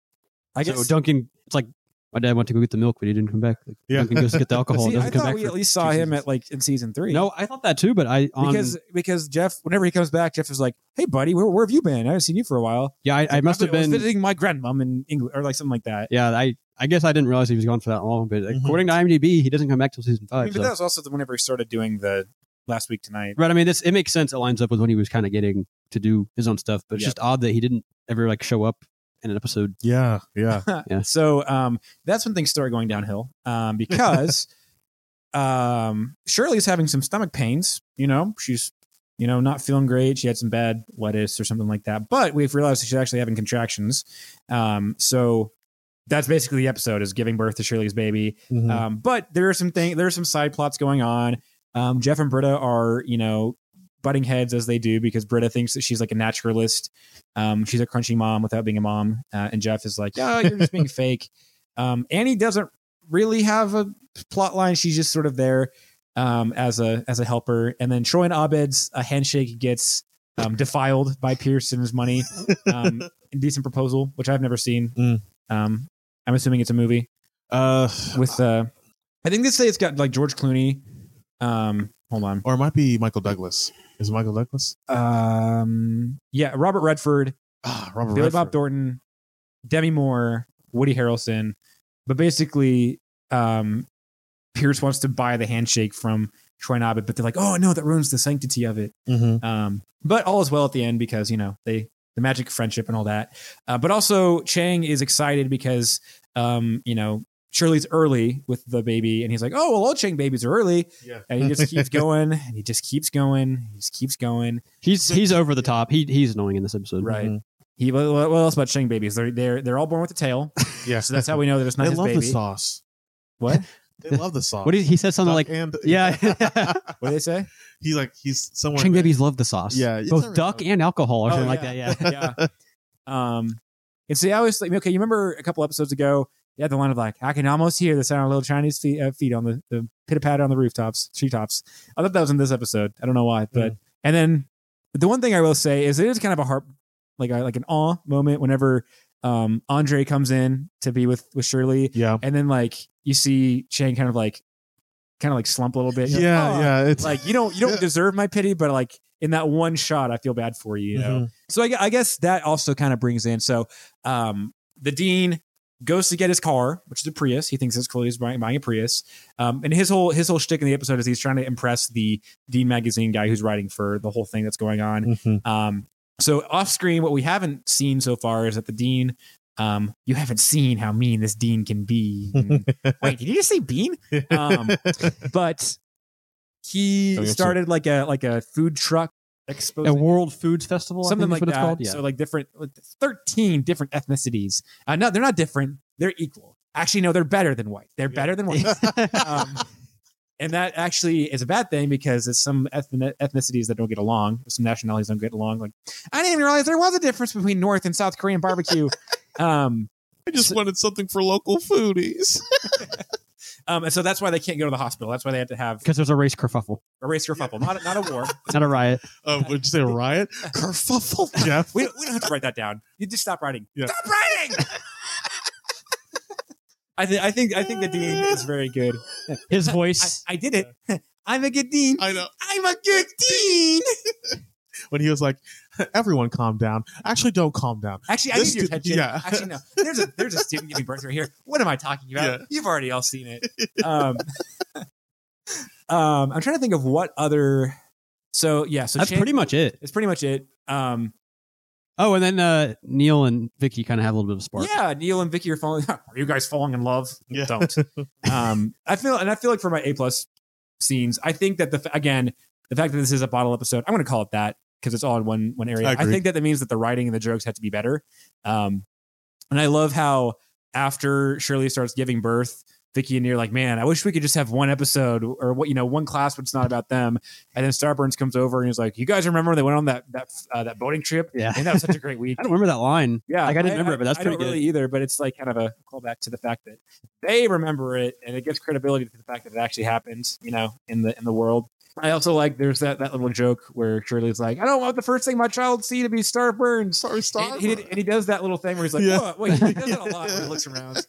A: I guess.
C: so Duncan, it's like my dad went to go get the milk, but he didn't come back. Like,
B: Yeah.
C: Duncan goes to get the alcohol.
A: See,
C: doesn't
A: I
C: come
A: thought
C: back
A: we at least saw him
C: seasons.
A: at like in season three.
C: No, I thought that too, but I on,
A: because because Jeff, whenever he comes back, Jeff is like, "Hey, buddy, where, where have you been? I haven't seen you for a while."
C: yeah, I, I must have been.
A: visiting my grandmom in England, or like something like that.
C: Yeah, I I guess I didn't realize he was gone for that long, but
B: Mhm.
C: according to IMDb, he doesn't come back till season
A: I
C: five.
A: mean,
C: so.
A: but that was also the, whenever he started doing the last week tonight.
C: Right. I mean, this it makes sense. It lines up with when he was kind of getting to do his own stuff, but it's
A: Yep.
C: just odd that he didn't ever like show up in an episode.
B: Yeah. Yeah.
C: Yeah.
A: So um, that's when things started going downhill um, because um, Shirley's having some stomach pains. You know, she's you know not feeling great. She had some bad lettuce or something like that. But we've realized she's actually having contractions. Um, so that's basically the episode is giving birth to Shirley's baby.
B: Mhm.
A: Um, but there are some things, there are some side plots going on. Um, Jeff and Britta are, you know, butting heads as they do because Britta thinks that she's like a naturalist. Um, she's a crunchy mom without being a mom, uh, and Jeff is like, "Yeah, you're just being fake." Um, Annie doesn't really have a plot line; she's just sort of there um, as a as a helper. And then Troy and Abed's a handshake gets um, defiled by Pierce and his money. Um, indecent proposal, which I've never seen.
B: Mm.
A: Um, I'm assuming it's a movie
B: uh,
A: with uh I think they say it's got like George Clooney. Um hold on.
B: or it might be Michael Douglas. Is it Michael Douglas?
A: Um yeah, Robert Redford,
B: Ah, Robert
A: Billy
B: Redford.
A: Bob Thornton, Demi Moore, Woody Harrelson. But basically, um Pierce wants to buy the handshake from Troy and but they're like, oh no, that ruins the sanctity of it.
B: Mhm.
A: Um, but all is well at the end because you know they the magic of friendship and all that. Uh, but also Chang is excited because um, you know Shirley's early with the baby, and he's like, "Oh well, all Chang babies are early,"
B: Yeah.
A: and he just keeps going, and he just keeps going, he just keeps going.
C: He's he's over the top. He he's annoying in this episode.
A: Right.
B: Mhm.
A: He what, what else about Chang babies? They're they're they're all born with a tail,
B: Yeah.
A: so that's how we know that it's not
B: they
A: his
B: love
A: baby.
B: the sauce.
A: What?
B: They love the sauce.
C: What did he said something
B: Duck
C: like?
B: and
C: Yeah,
A: What do they say?
B: He like he's somewhere.
C: Ching babies love the sauce.
B: Yeah, it's
C: both
B: alright.
C: duck and alcohol or
A: Oh,
C: something like that. Yeah.
A: yeah. Um, and see, I always like, okay, you remember a couple episodes ago, Yeah, the line of like, I can almost hear the sound of little Chinese feet, uh, feet on the, the pitter patter on the rooftops, treetops. I thought that was in this episode. I don't know why, but and then the one thing I will say is it is kind of a heart, like a, like an awe moment whenever um Andre comes in to be with with Shirley,
B: Yeah.
A: and then like you see Chang kind of like kind of like slump a little bit. You're like,
B: Yeah,
A: "Oh."
B: yeah. It's
A: Like you don't you don't deserve my pity, but like in that one shot, I feel bad for you. You know.
B: Mhm.
A: So I, I guess that also kind of brings in. So um, the dean goes to get his car, which is a Prius. He thinks it's cool. He's buying, buying a Prius. Um, and his whole his whole shtick in the episode is he's trying to impress the Dean magazine guy who's writing for the whole thing that's going on.
B: Mhm.
A: Um, so off screen, what we haven't seen so far is that the dean. Um, you haven't seen how mean this dean can be. Wait, did you just say bean? Um, but he
B: I guess so.
A: started like a like a food truck exposing
C: a World Foods Festival, I
A: something
C: think
A: like
C: what
A: that.
C: it's called. Yeah.
A: So like different, like, thirteen different ethnicities. Uh, no, they're not different. They're equal. Actually, no, they're better than white. They're better than white. um, and that actually is a bad thing because it's some ethni- ethnicities that don't get along. Some nationalities don't get along. Like I didn't even realize there was a difference between North and South Korean barbecue. um,
B: I just wanted something for local foodies.
A: um, and so that's why they can't go to the hospital. That's why they had to have
C: because there's a race kerfuffle,
A: a race kerfuffle, not a, not a war.
C: not a riot.
B: Oh, would you say a riot? Kerfuffle, Jeff.
A: We, we don't have to write that down. You just stop writing.
B: Yeah.
A: Stop writing. I think I think I think the dean is very good.
C: His
A: I,
C: voice.
A: I did it. I'm a good dean.
B: I know.
A: I'm a good dean.
B: When he was like, "Everyone, calm down." Actually, don't calm down.
A: Actually, I
B: This
A: need your
B: dude-
A: attention.
B: yeah.
A: Actually, no. There's a there's a student giving birth right here. What am I talking about?
B: Yeah.
A: You've already all seen it. Um, um, I'm trying to think of what other. So yeah, so
C: That's
A: Chan-
C: pretty much it.
A: It's pretty much it. Um,
C: Oh, and then uh, Neil and Vicky kind of have a little bit of a spark.
A: yeah, Neil and Vicky are falling. Are you guys falling in love?
B: Yeah.
A: Don't. um, I feel and I feel like for my A plus scenes, I think that the again the fact that this is a bottle episode, I'm going to call it that because it's all in one one area.
B: I
A: I, think that that means that the writing and the jokes have to be better. Um, and I love how after Shirley starts giving birth, Vicky and you're like, man, I wish we could just have one episode or what you know, one class, but it's not about them. And then Starburns comes over and he's like, you guys remember they went on that that uh, that boating trip?
C: Yeah.
A: and that was such a great week.
C: I don't remember that line.
A: Yeah,
C: Like, I didn't remember it, but that's
A: I
C: pretty
A: don't
C: good.
A: really either. But it's like kind of a callback to the fact that they remember it, and it gives credibility to the fact that it actually happened. You know, in the in the world. I also like there's that that little joke where Shirley's like, "I don't want the first thing my child see to be Starburns."
B: Sorry,
A: And he, did, and he does that little thing where he's like,
B: Yeah.
A: "Whoa," wait, he does that a lot. When he looks around.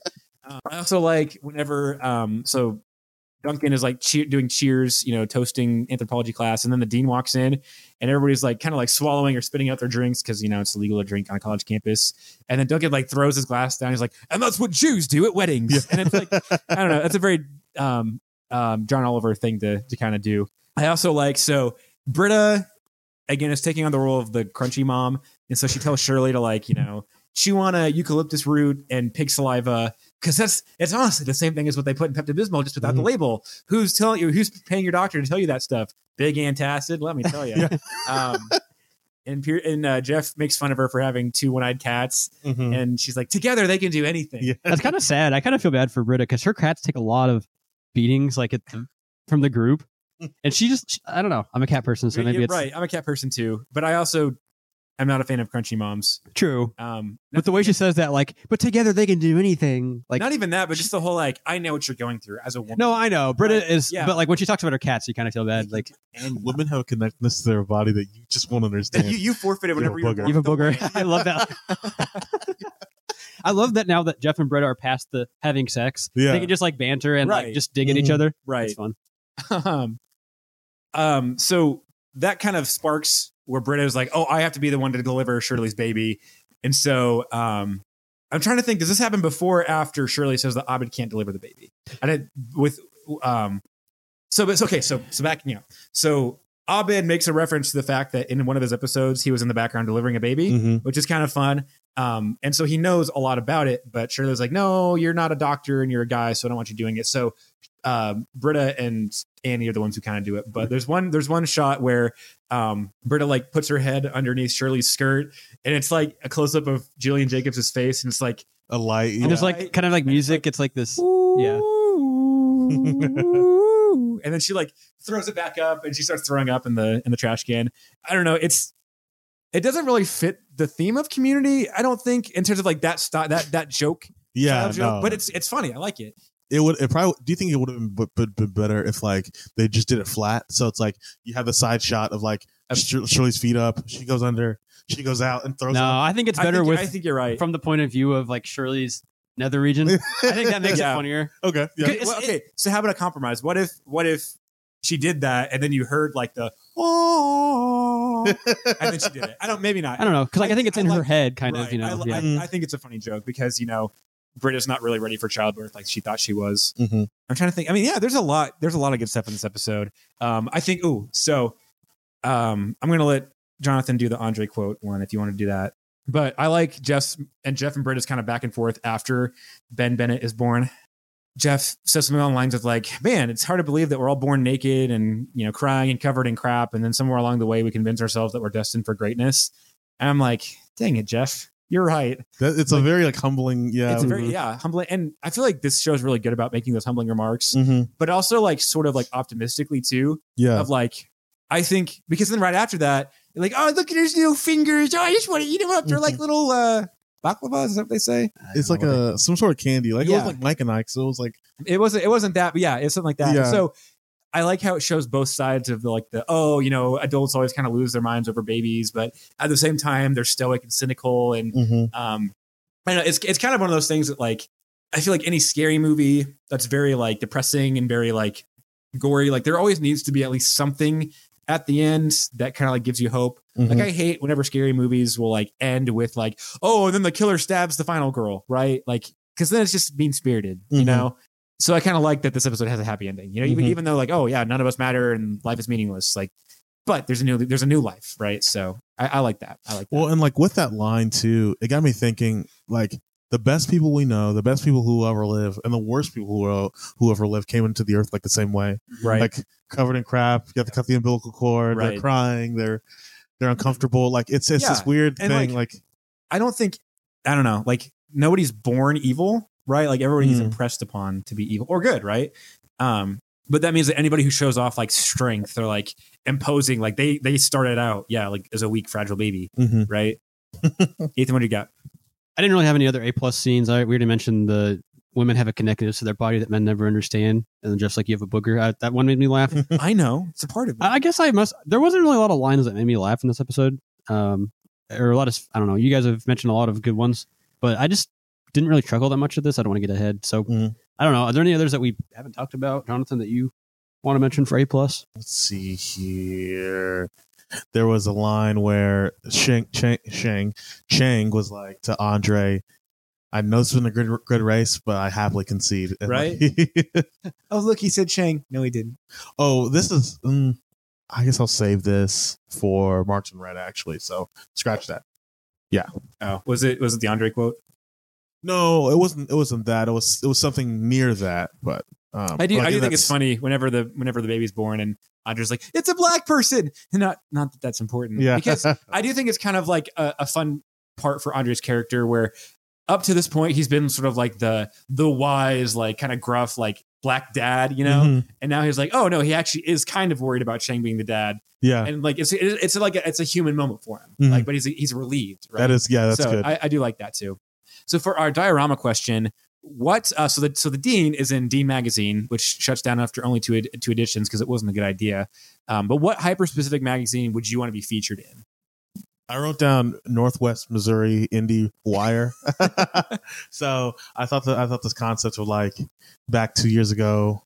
A: Um, I also like whenever um so Duncan is like cheer, doing cheers, you know, toasting anthropology class, and then the dean walks in, and everybody's like kind of like swallowing or spitting out their drinks because you know it's illegal to drink on a college campus. And then Duncan like throws his glass down. He's like, "And that's what Jews do at weddings." And it's like, I don't know, that's a very um, um, John Oliver thing to to kind of do. I also like so Britta again is taking on the role of the crunchy mom, and so she tells Shirley to like you know chew on a eucalyptus root and pig saliva because that's it's honestly the same thing as what they put in Pepto Bismol just without the
B: Mhm.
A: label. Who's telling you? Who's paying your doctor to tell you that stuff? Big antacid. Let me tell you. um, and Pier- and uh, Jeff makes fun of her for having two one-eyed cats,
B: Mhm.
A: and she's like, together they can do anything.
B: Yeah.
C: That's kind of sad. I kind of feel bad for Britta because her cats take a lot of beatings, like at the, from the group, and she just she- I don't know. I'm a cat person, so maybe
A: you're
C: it's
A: right. I'm a cat person too, but I also am not a fan of crunchy moms.
C: true.
A: Um,
C: But the way she says that, like, but together they can do anything. Like,
A: not even that, but just the whole like, I know what you're going through as a woman.
C: no, I know Britta
A: Right.
C: is,
A: Yeah.
C: but like when she talks about her cats, you kind of feel bad. Like,
A: and
B: Women have a connectedness to their body that you just won't understand.
A: you, you forfeited
B: You
A: whenever you were
B: booger.
A: born
C: you have a booger.
A: white.
C: I love that. I love that now that Jeff and Britta are past the having sex.
B: Yeah.
C: They can just like banter and
A: Right.
C: like just dig at each
B: Mhm.
C: other.
A: right.
C: It's fun.
A: um, um, so that kind of sparks where Britta is like, "Oh, I have to be the one to deliver Shirley's baby," and so um, I'm trying to think: Does this happen before or after Shirley says that Abed can't deliver the baby? And it with um, so it's okay. So so backing up. So Abed makes a reference to the fact that in one of his episodes he was in the background delivering a baby,
B: Mhm.
A: which is kind of fun. Um, and so he knows a lot about it, but Shirley's like, no, you're not a doctor and you're a guy, so I don't want you doing it. So um, Britta and Annie are the ones who kind of do it. But there's one there's one shot where um, Britta like puts her head underneath Shirley's skirt, and it's like a close up of Gillian Jacobs' face, and it's like
B: A light.
C: And there's like kind of like music. It's like this. Yeah.
A: and then she like throws it back up, and she starts throwing up in the in the trash can. I don't know. It's it doesn't really fit the theme of Community. I don't think in terms of like that style, that that joke
B: Yeah,
A: child joke,
B: no.
A: but it's it's funny. I like it.
B: It would. It probably. Do you think it would have been, b- b- been better if like they just did it flat? So it's like you have the side shot of like Shirley's feet up. She goes under. She goes out and throws.
C: No,
B: up.
C: I think it's
A: I
C: better
A: think,
C: with
A: I think you're right.
C: from the point of view of like Shirley's nether region. I think that makes
A: Yeah.
C: it funnier.
B: Okay. Yeah.
A: Well, okay, so how about a compromise? What if what if she did that and then you heard like the oh, and then she did it? I don't. Maybe not.
C: I don't know because like I, think it's
A: I
C: in her head, kind
A: Right.
C: of. You know,
A: I,
C: yeah.
A: I. I think it's a funny joke because you know Britta's not really ready for childbirth like she thought she was.
B: Mhm.
A: I'm trying to think. I mean, yeah, there's a lot. There's a lot of good stuff in this episode. Um, I think. Ooh, so um, I'm gonna let Jonathan do the Andre quote one if you want to do that. But I like Jeff's and Jeff and Britta's kind of back and forth after Ben Bennett is born. Jeff says something along the lines of like, "Man, it's hard to believe that we're all born naked and you know crying and covered in crap, and then somewhere along the way we convince ourselves that we're destined for greatness." And I'm like, "Dang it, Jeff, you're right."
B: That, it's a very like humbling. Yeah.
A: it's a very yeah humbling, and I feel like this show is really good about making those humbling remarks,
B: Mhm.
A: but also like sort of like optimistically too
B: Yeah.
A: of like I think because then right after that, you're like, oh look at his little fingers, oh I just want to eat them up. They're like little uh baklavas, is that what they say?
B: It's like a some sort of candy. Like it was like Mike and Ike. So it was like
A: It wasn't it wasn't that, but yeah, it's something like that.
B: Yeah.
A: So I like how it shows both sides of the like the oh you know adults always kind of lose their minds over babies, but at the same time they're stoic and cynical and
B: mhm.
A: um I know it's it's kind of one of those things that like I feel like any scary movie that's very like depressing and very like gory like there always needs to be at least something at the end that kind of like gives you hope. Like
B: Mhm.
A: I hate whenever scary movies will like end with like oh and then the killer stabs the final girl, right? Like cuz then it's just mean spirited, you
B: Mhm.
A: know. So I kind of like that this episode has a happy ending. You know, even
B: Mhm.
A: even though like oh yeah, none of us matter and life is meaningless like but there's a new there's a new life, right? So I, I like that. I like that.
B: Well, and like with that line too, it got me thinking like the best people we know, the best people who ever live, and the worst people who who ever lived came into the earth like the same way,
A: right.
B: like covered in crap. You have to cut the umbilical cord.
A: Right.
B: They're crying. They're they're uncomfortable. Like it's it's
A: Yeah.
B: this weird
A: And,
B: thing.
A: like,
B: Like,
A: I don't think I don't know, like nobody's born evil, right? Like everybody's
B: Mm.
A: impressed upon to be evil or good, right? Um, but that means that anybody who shows off like strength or like imposing, like they they started out, yeah, like as a weak, fragile baby,
B: mhm.
A: right? Ethan, what do you got?
C: I didn't really have any other A plus scenes. I we already mentioned the women have a connectedness to their body that men never understand, and just like you have a booger, I, that one made me laugh.
A: I know it's a part of it.
C: I I guess I must. There wasn't really a lot of lines that made me laugh in this episode, um, or a lot of I don't know. You guys have mentioned a lot of good ones, but I just didn't really chuckle that much at this. I don't want to get ahead, so
B: Mhm.
C: I don't know. Are there any others that we haven't talked about, Jonathan, that you want to mention for A plus?
B: Let's see here. There was a line where Shang Chang Shang, Chang was like to Andre, "I know it's been a good good race, but I happily concede." And
A: Right.
B: like-
A: oh, look, he said Chang. No, he didn't.
B: oh, this is. Mm, I guess I'll save this for Marked in Red actually. So scratch that. Yeah.
A: Oh, was it was it the Andre quote?
B: No, it wasn't. It wasn't that. It was. It was something near that. But um,
A: I do.
B: but
A: I do think it's funny whenever the whenever the baby's born and Andre's like, it's a black person. And not not that that's important.
B: Yeah,
A: Because I do think it's kind of like a, a fun part for Andre's character where up to this point he's been sort of like the the wise, like kind of gruff, like black dad, you know?
B: Mhm.
A: And now he's like, oh no, he actually is kind of worried about Shang being the dad.
B: yeah,
A: And like it's it's like a, it's a human moment for him.
B: Mhm.
A: Like, but he's he's relieved. Right?
B: that is. Yeah, that's
A: so
B: good.
A: I, I do like that too. So for our diorama question, what? Uh, so the so the dean is in Dean magazine, which shuts down after only two ed- two editions because it wasn't a good idea. Um, but what hyper specific magazine would you want to be featured in?
B: I wrote down Northwest Missouri Indie Wire. so I thought that I thought this concept of like back two years ago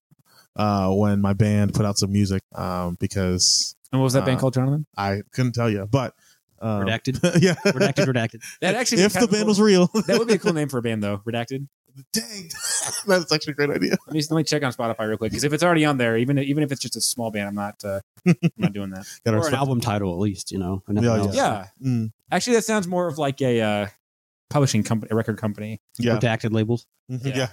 B: uh, when my band put out some music um, because
A: And what was that band
B: Uh,
A: called, Jonathan?
B: I couldn't tell you, but um,
C: Redacted,
B: yeah,
C: redacted, redacted.
A: That actually
B: if the band was real,
A: that would be a cool name for a band though. Redacted.
B: dang, that's actually a great idea.
A: Let me let me check on Spotify real quick because if it's already on there, even even if it's just a small band, I'm not uh, I'm not doing that.
B: Got our
C: Or an album title, at least, you know. or nothing
B: Yeah.
A: Yeah,
B: Mm,
A: actually, that sounds more of like a uh, publishing company, a record company.
B: yeah,
C: Redacted labels.
B: yeah.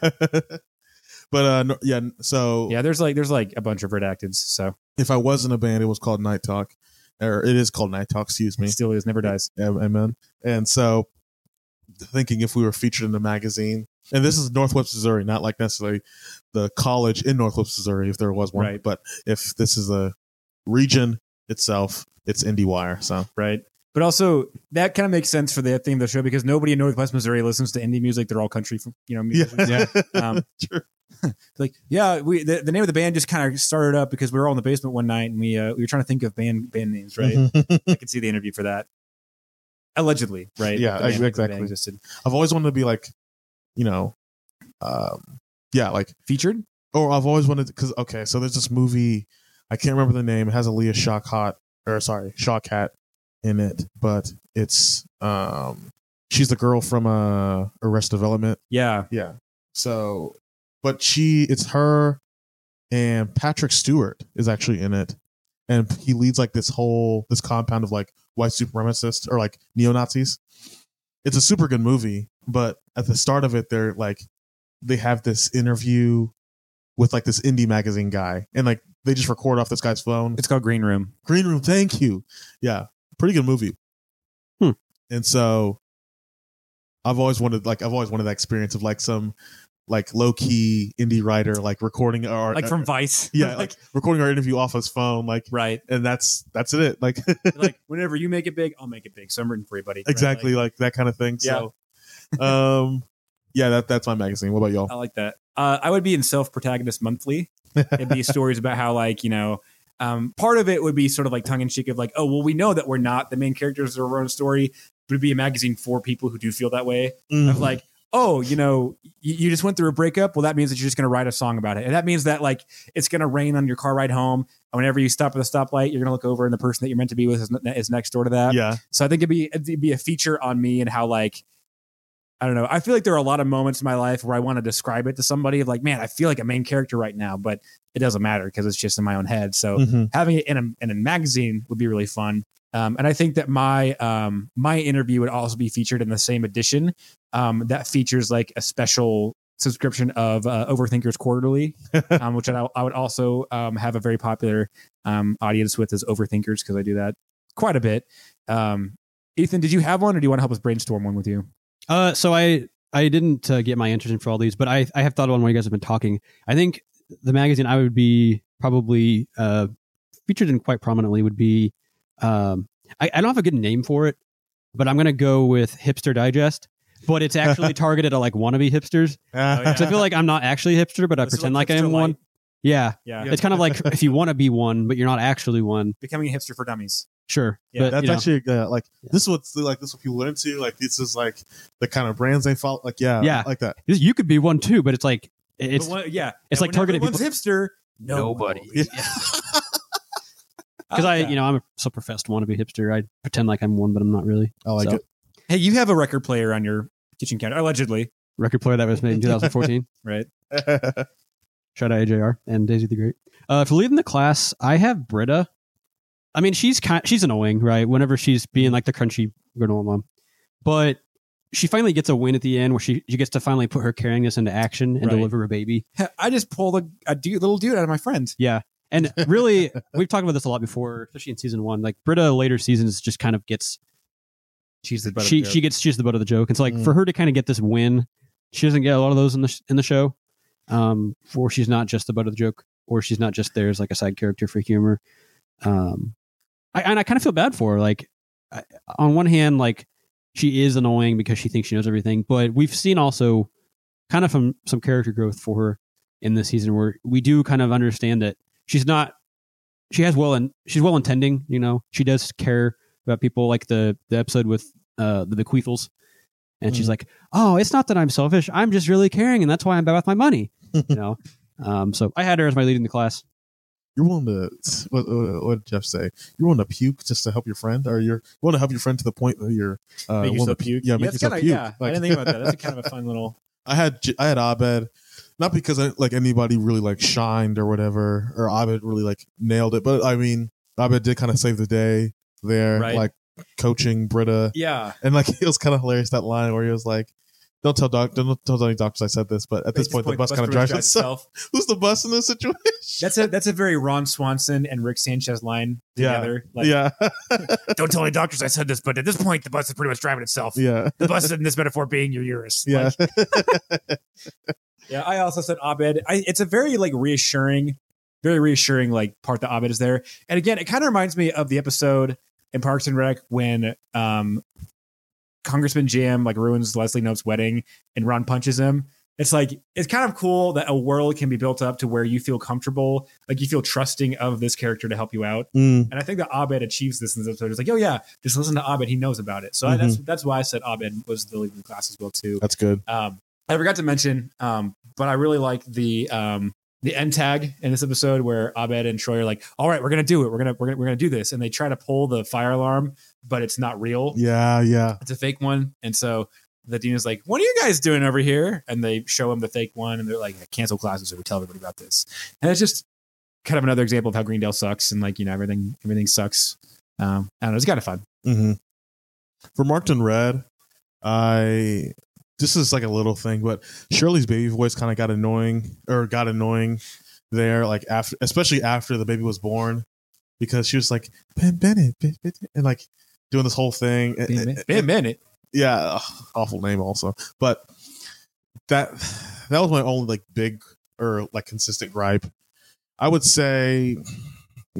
B: but uh, no, yeah. So
A: Yeah, there's like there's like a bunch of redacteds, so
B: if I was in a band, it was called Night Talk, or it is called Night Talk. Excuse me.
A: it still is, never dies.
B: Amen. And so, thinking if we were featured in the magazine, and this is Northwest Missouri, not like necessarily the college in Northwest Missouri, if there was one,
A: Right.
B: but if this is a region itself, it's IndieWire. So,
A: right? But also that kind of makes sense for the theme of the show because nobody in Northwest Missouri listens to indie music. They're all country, you know, musicians.
B: Yeah.
A: Um,
B: True.
A: like yeah we the, the name of the band just kind of started up because we were all in the basement one night and we uh, we were trying to think of band band names right i could see the interview for that allegedly right
B: Yeah,
A: band-
B: exactly.
A: existed.
B: I've always wanted to be like, you know, um, yeah, like,
A: featured
B: or I've always wanted because okay, so there's this movie, I can't remember the name. It has Alia Shawkat or sorry, Shawkat in it, but it's um, she's the girl from uh, Arrest Development.
A: yeah
B: Yeah. So, but she, it's her and Patrick Stewart is actually in it. And he leads like this whole, this compound of like white supremacists or like neo Nazis. It's a super good movie, but at the start of it, they're like, they have this interview with like this indie magazine guy and like they just record off this guy's phone.
A: it's called green room
B: Green Room, thank you. Yeah, pretty good movie.
C: Hmm.
B: And so, I've always wanted like I've always wanted that experience of like some like low key indie writer like recording our
A: like from vice
B: yeah like recording our interview off his phone like
A: right
B: and that's that's it like
A: like whenever you make it big i'll make it big so i'm rooting for you buddy right?
B: exactly
A: Like,
B: like, that kind of thing. So, um, yeah, that that's my magazine. What about y'all?
A: i like that uh, i would be in self protagonist monthly it'd be stories about how like you know um, part of it would be sort of like tongue in cheek of like oh well we know that we're not the main characters of our own story but it'd be a magazine for people who do feel that way.
B: Mm-hmm.
A: of like oh you know you, you just went through a breakup. Well that means that you're just going to write a song about it. And that means that like it's going to rain on your car ride home. And whenever you stop at a stoplight you're going to look over and the person that you're meant to be with is, is next door to that.
B: Yeah,
A: so I think it'd be it'd be a feature on me and how like I don't know. I feel like there are a lot of moments in my life where I want to describe it to somebody of like, man, I feel like a main character right now, but it doesn't matter because it's just in my own head. So
B: Mhm.
A: having it in a in a magazine would be really fun. Um, and I think that my um, my interview would also be featured in the same edition um, that features like a special subscription of uh, Overthinkers Quarterly, um, which I, I would also um, have a very popular um, audience with as Overthinkers because I do that quite a bit. Um, Ethan, did you have one, or do you want to help us brainstorm one with you?
C: Uh, so I I didn't uh, get my answers in for all these, but I I have thought on while you guys have been talking. I think the magazine I would be probably uh featured in quite prominently would be um I, I don't have a good name for it, but I'm gonna go with Hipster Digest. But it's actually targeted at like wannabe hipsters.
B: Ah,
A: yeah.
C: So I feel like I'm not actually a hipster, but I
A: This is
C: pretend
A: like
C: like, I am
A: hipster
C: one. Yeah.
A: Yeah,
C: it's kind of like if you want to be one, but you're not actually one.
A: becoming a hipster for dummies.
C: Sure,
A: Yeah,
C: but
B: that's
C: you know,
B: actually uh, like this is what's like this is what people are into. Like this is like the kind of brands they follow. Like yeah,
C: Yeah.
B: like that.
C: you could be one too. But it's like it's
A: But one- yeah,
C: it's
A: And
C: like targeted
A: whenever one's hipster. No
C: Nobody.
A: one.
B: Yeah.
C: because I, you know, I'm a so professed wannabe hipster. I pretend like I'm one, but I'm not really.
B: I like
C: So,
B: it.
A: hey, you have a record player on your kitchen counter, allegedly,
C: Record player that was made in 2014.
A: right?
C: Shout out AJR and Daisy the Great. Uh, for leaving the class, I have Britta. I mean, she's kind, she's annoying, right? Whenever she's being like the crunchy granola mom, but she finally gets a win at the end where she she gets to finally put her caringness into action and
A: Right.
C: deliver a baby.
A: I just pulled a, a dude, little dude out of my friend.
C: Yeah. And really, we've talked about this a lot before, especially in season one. Like Britta, later seasons just kind of gets
A: She's the butt of
C: she
A: the joke.
C: she gets she's the butt of the joke. It's like
B: Mm.
C: for her to kind of get this win, she doesn't get a lot of those in the sh- in the show. Um, for she's not just the butt of the joke, or she's not just there as like a side character for humor. Um, I and I kind of feel bad for her. Like, I, on one hand, like she is annoying because she thinks she knows everything, but we've seen also kind of from some character growth for her in this season where we do kind of understand that she's not she has well and she's well intending you know she does care about people like the the episode with uh the bequeathals and she's
B: Mhm.
C: like oh it's not that i'm selfish i'm just really caring and that's why i'm bad with my money you know um so i had her as my lead in the class
B: You're willing to what, what did Jeff say? You're willing to puke just to help your friend, or you're you want to help your friend to the point that you're uh,
A: make
B: willing
A: yourself
B: to
A: puke.
B: Yeah, make
A: that's
B: yourself
A: kinda,
B: puke.
A: Yeah, I didn't think about that. That's kind of a fun little.
B: I had I had Abed, not because I, like anybody really like shined or whatever, or Abed really like nailed it, but I mean Abed did kind of save the day there,
A: Right.
B: like coaching Britta,
A: Yeah,
B: and like it was kind of hilarious that line where he was like, "Don't tell doc, don't tell any doctors I said this," but at this point, the bus kind of drives itself. Who's the bus in this situation?
A: That's a that's a very Ron Swanson and Rick Sanchez line
B: Yeah.
A: together. Like,
B: yeah,
A: don't tell any doctors I said this, but at this point, the bus is pretty much driving itself.
B: yeah,
A: The bus in this metaphor being your uterus.
B: yeah.
A: Like, Yeah, I also said Abed. I, it's a very like reassuring, very reassuring like part that Abed is there. And again, it kind of reminds me of the episode. in Parks and Rec when um, Congressman Jim like ruins Leslie Knope's wedding and Ron punches him. It's like it's kind of cool that a world can be built up to where you feel comfortable, like you feel trusting of this character to help you out.
B: Mm,
A: And I think that Abed achieves this in this episode. It's like, oh yeah, just listen to Abed; he knows about it. So I, that's that's why I said Abed was the lead in the class as well too.
B: that's good.
A: Um, I forgot to mention, um, but I really like the um, the end tag in this episode where Abed and Troy are like, "All right, we're gonna do it. We're gonna we're gonna we're gonna do this," and they try to pull the fire alarm, but it's not real.
B: Yeah, yeah.
A: It's a fake one, and so the dean is like, "What are you guys doing over here?" And they show him the fake one, and they're like, "Cancel classes, or we tell everybody about this." And it's just kind of another example of how Greendale sucks, and like you know everything everything sucks. Um, I don't know. It's kind of fun.
B: hmm For Marked in Red, I this is like a little thing, but Shirley's baby voice kind of got annoying or got annoying there, like after, especially after the baby was born, because she was like Ben Bennett, Ben Bennett," and like doing this whole thing.
A: Been a minute.
B: yeah, awful name also, but that that was my only like big or like consistent gripe. I would say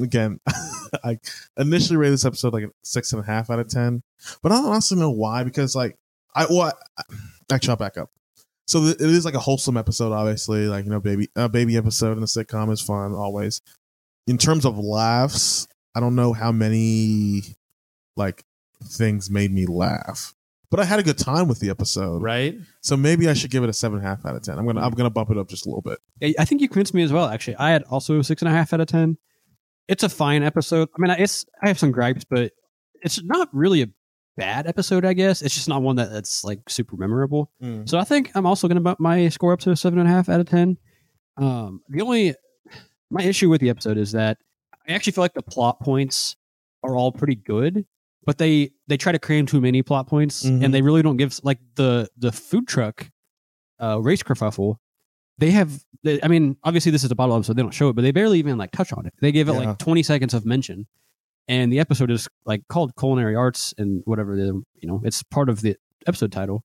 B: again, I initially rated this episode like a six and a half out of ten, but I don't honestly know why because like I well, I, actually I'll back up. So th- it is like a wholesome episode, obviously, like you know, baby a baby episode in a sitcom is fun always. In terms of laughs, I don't know how many like things made me laugh, but I had a good time with the episode.
A: Right?
B: So maybe I should give it a seven and a half out of ten. I'm gonna I'm gonna bump it up just a little bit.
C: I- I think you convinced me as well. Actually, I had also six and a half out of ten. It's a fine episode. I mean, it's I have some gripes, but it's not really a bad episode. I guess it's just not one that, that's like super memorable. So I think I'm also going to bump my score up to a seven and a half out of ten. Um, the only my issue with the episode is that I actually feel like the plot points are all pretty good, but they they try to cram too many plot points,
B: Mhm.
C: and they really don't give like the the food truck uh, race kerfuffle. They have, they, I mean, obviously this is a bottle episode, they don't show it, but they barely even like touch on it. They give it
B: Yeah.
C: like 20 seconds of mention, and the episode is like called culinary arts and whatever the you know it's part of the episode title,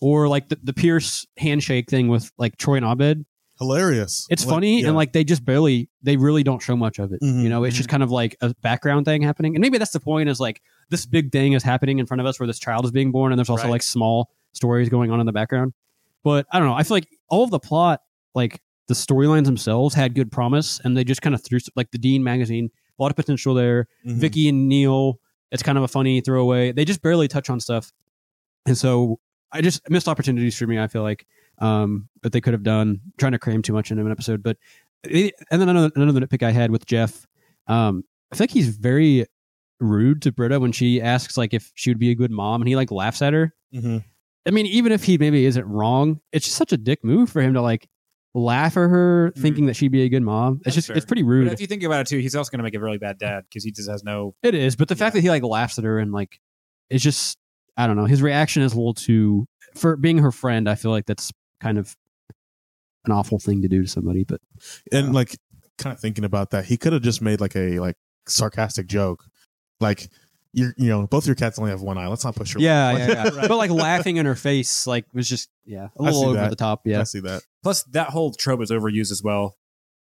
C: or like the, the Pierce handshake thing with like Troy and Abed.
B: Hilarious.
C: It's
B: Like,
C: funny
B: yeah.
C: and like they just barely they really don't show much of it.
B: Mhm,
C: You know, it's just kind of like a background thing happening. And maybe that's the point is like this big thing is happening in front of us where this child is being born and there's also
A: Right.
C: like small stories going on in the background. But I don't know. I feel like all of the plot, like the storylines themselves had good promise and they just kind of threw like the Dean magazine, lot of potential there.
B: Mhm.
C: Vicky and Neil, it's kind of a funny throwaway. They just barely touch on stuff. And so I just missed opportunities for me, I feel like, um, that they could have done trying to cram too much into an episode. But, and then another, another nitpick I had with Jeff, um, I think he's very rude to Britta when she asks like if she would be a good mom and he like laughs at her.
B: Mhm.
C: I mean, even if he maybe isn't wrong, it's just such a dick move for him to like laugh at her mm-hmm. thinking that she'd be a good mom. It's just,
A: fair.
C: it's pretty
A: But
C: rude.
A: if you think about it too, he's also going to make a really bad dad because he just has no.
C: It is, but the fact that he like laughs at her and like it's just I don't know. His reaction is a little too for being her friend. I feel like that's kind of an awful thing to do to somebody. But
B: and like kind of thinking about that, he could have just made like a like sarcastic joke, like you you know both your cats only have one eye. Let's not push your
C: yeah,
B: luck.
C: yeah, yeah. but like laughing in her face like was just yeah a
B: I
C: little
B: see
C: over
B: that.
C: the top. Yeah, I
B: see that.
A: Plus, that whole trope is overused as well.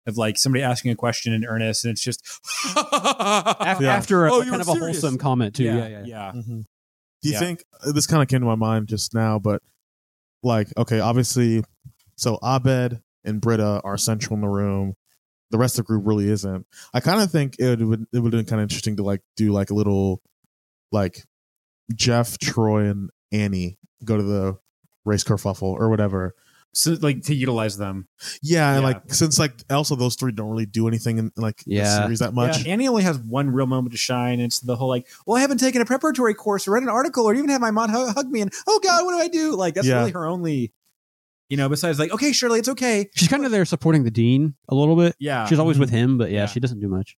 A: Of like somebody asking a question in earnest, and it's just
C: Af-
B: Yeah.
C: after a,
A: Oh, you
C: kind
A: were
C: of a
A: serious.
C: wholesome comment too. Yeah, yeah, yeah.
B: Mhm. Do you
A: Yeah.
B: think uh, this kind of came to my mind just now? But like, okay, obviously, so Abed and Britta are central in the room. The rest of the group really isn't. I kind of think it would it would have been kind of interesting to like do like a little like Jeff, Troy, and Annie go to the race kerfuffle or whatever.
A: so like to utilize them.
B: Yeah, and
A: Yeah.
B: like since like also those three don't really do anything in like the series that much.
A: Yeah, Annie only has one real moment to shine. And it's the whole like, well, I haven't taken a preparatory course or read an article or even had my mom hug, hug me, and oh god, what do I do? Like that's
B: Yeah.
A: really her only. You know, besides like, okay, Shirley, it's okay.
C: She's kind of there supporting the dean a little bit.
A: Yeah,
C: She's always mm-hmm. with him, but yeah,
A: Yeah.
C: she doesn't do much.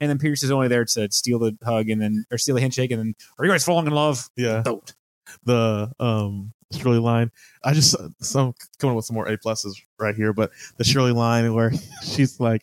A: And then Pierce is only there to steal the hug and then or steal the handshake and then are you guys falling in love?
B: Yeah.
A: Don't.
B: the um Shirley line. I just some coming up with some more A pluses right here, but the Shirley line where she's like,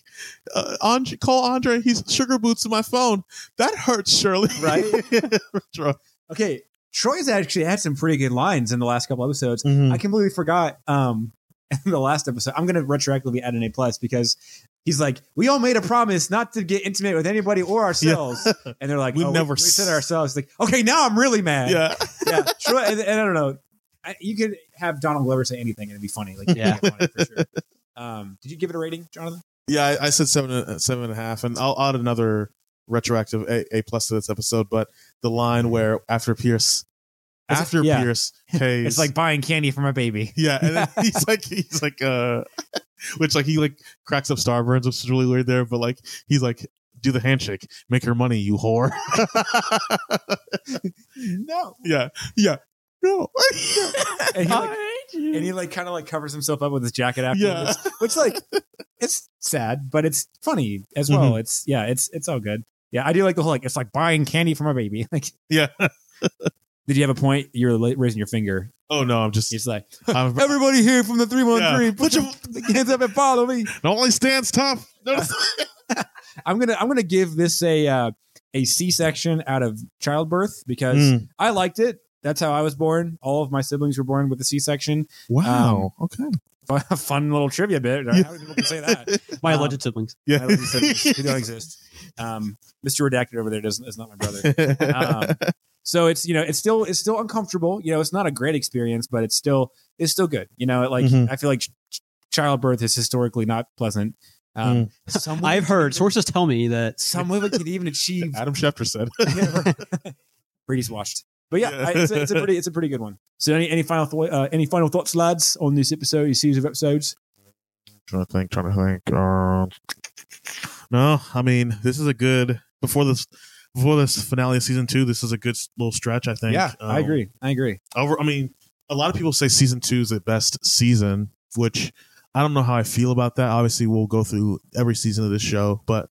B: uh, Andre, call Andre. He's sugar boots in my phone. That hurts, Shirley.
A: Right? Okay, Troy's actually had some pretty good lines in the last couple episodes.
B: Mhm.
A: I completely forgot. Um, in the last episode. I'm going to retroactively add an A plus because he's like, we all made a promise not to get intimate with anybody or ourselves, and they're like,
B: We
A: oh,
B: never
A: we, said
B: s-
A: it ourselves. Like, okay, now I'm really mad.
B: Yeah.
A: yeah. Sure. And, and I don't know. I, you could have Donald Glover say anything and it'd be funny. Like,
C: Yeah.
A: yeah, funny for sure. Um, did you give it a rating, Jonathan?
B: Yeah, I, I said seven, uh, seven and a half, and I'll add another retroactive A, a plus to this episode. But the line where after Pierce,
A: Is it-
B: after
A: yeah.
B: Pierce pays,
A: It's like buying candy from a baby.
B: yeah, and then he's like, he's like, uh, which like he like cracks up Starburns, which is really weird there. But like he's like, do the handshake, make her money, you whore.
A: No.
B: yeah, yeah, no,
A: And he, like, and he like kind of like covers himself up with his jacket after
B: Yeah.
A: this, which like it's sad, but it's funny as well.
B: Mm-hmm.
A: It's yeah, it's it's all good. Yeah, I do like the whole like it's like buying candy from a baby. Like,
B: yeah.
A: Did you have a point? You're raising your finger.
B: Oh no, I'm just,
A: He's like,
B: I'm,
A: everybody here from the three one three, put your hands up and follow me.
B: it only stands tough. No,
A: I'm gonna I'm gonna give this a uh, a C section out of childbirth because
B: Mm.
A: I liked it. That's how I was born. All of my siblings were born with a C section.
B: Wow. okay.
A: Fun little trivia bit. How many people can say that?
C: My
A: Um,
C: alleged siblings.
B: Yeah.
A: I love siblings who don't exist. Um, Mr. Redacted over there doesn't is not my brother. Um, so it's you know it's still it's still uncomfortable. You know it's not a great experience, but it's still it's still good. You know like
B: Mhm.
A: I feel like ch- childbirth is historically not pleasant. Um, some women
C: I've heard
A: even-
C: sources tell me that
A: some women can even achieve
B: Adam Schefter said.
A: Brady's watched. But yeah,
B: Yeah.
A: I, it's, a, it's a pretty it's a pretty good one. So any any final th- uh, any final thoughts, lads, on this episode, these series of episodes?
B: trying to think, trying to think. Uh, no, I mean this is a good before this before this finale of season two. This is a good little stretch. I think.
A: yeah, I
B: Um,
A: agree. I agree.
B: Over, I mean, a lot of people say season two is the best season, which I don't know how I feel about that. Obviously, we'll go through every season of this show, but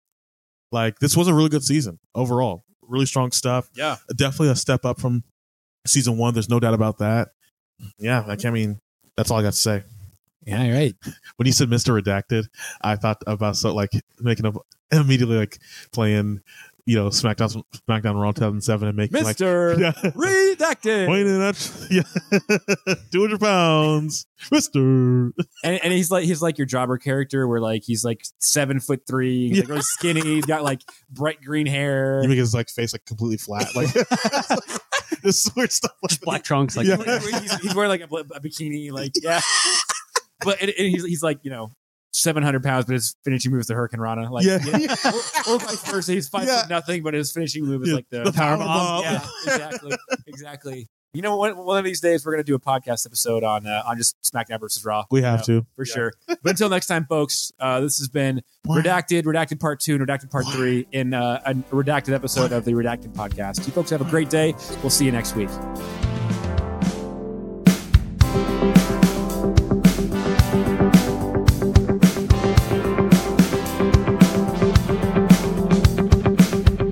B: like this was a really good season overall. Really strong stuff.
A: Yeah.
B: Definitely a step up from season one. There's no doubt about that. Yeah, like I mean, that's all I got to say.
A: Yeah, you're right.
B: when you said Mr. Redacted, I thought about so like making up immediately like playing, you know, SmackDown SmackDown Raw 2007 and making like
A: Mister
B: yeah,
A: Redacted.
B: weighing at yeah, two hundred pounds, Mister.
A: and, and he's like he's like your jobber character where like he's like seven foot three, he's like really skinny, he's got like bright green hair.
B: You make his like face like completely flat, like this weird stuff. Like
C: black trunks. Like,
B: Yeah.
A: he's, he's wearing like a, a bikini, like yeah. but and, and he's he's like you know seven hundred pounds, but his finishing move is the Hurricanrana, like
B: Yeah.
A: or, or vice versa. He's five
B: Yeah.
A: foot nothing, but his finishing move is
B: Yeah,
A: like the,
B: the power bomb.
A: Yeah, exactly, exactly. You know, one, one of these days we're gonna do a podcast episode on uh, on just SmackDown versus Raw.
B: We have
A: know,
B: to.
A: for
B: Yeah.
A: sure. But until next time, folks, uh, this has been Redacted, Redacted Part 2, and Redacted Part 3 in uh, a redacted episode of the Redacted Podcast. You folks have a great day. We'll see you next week.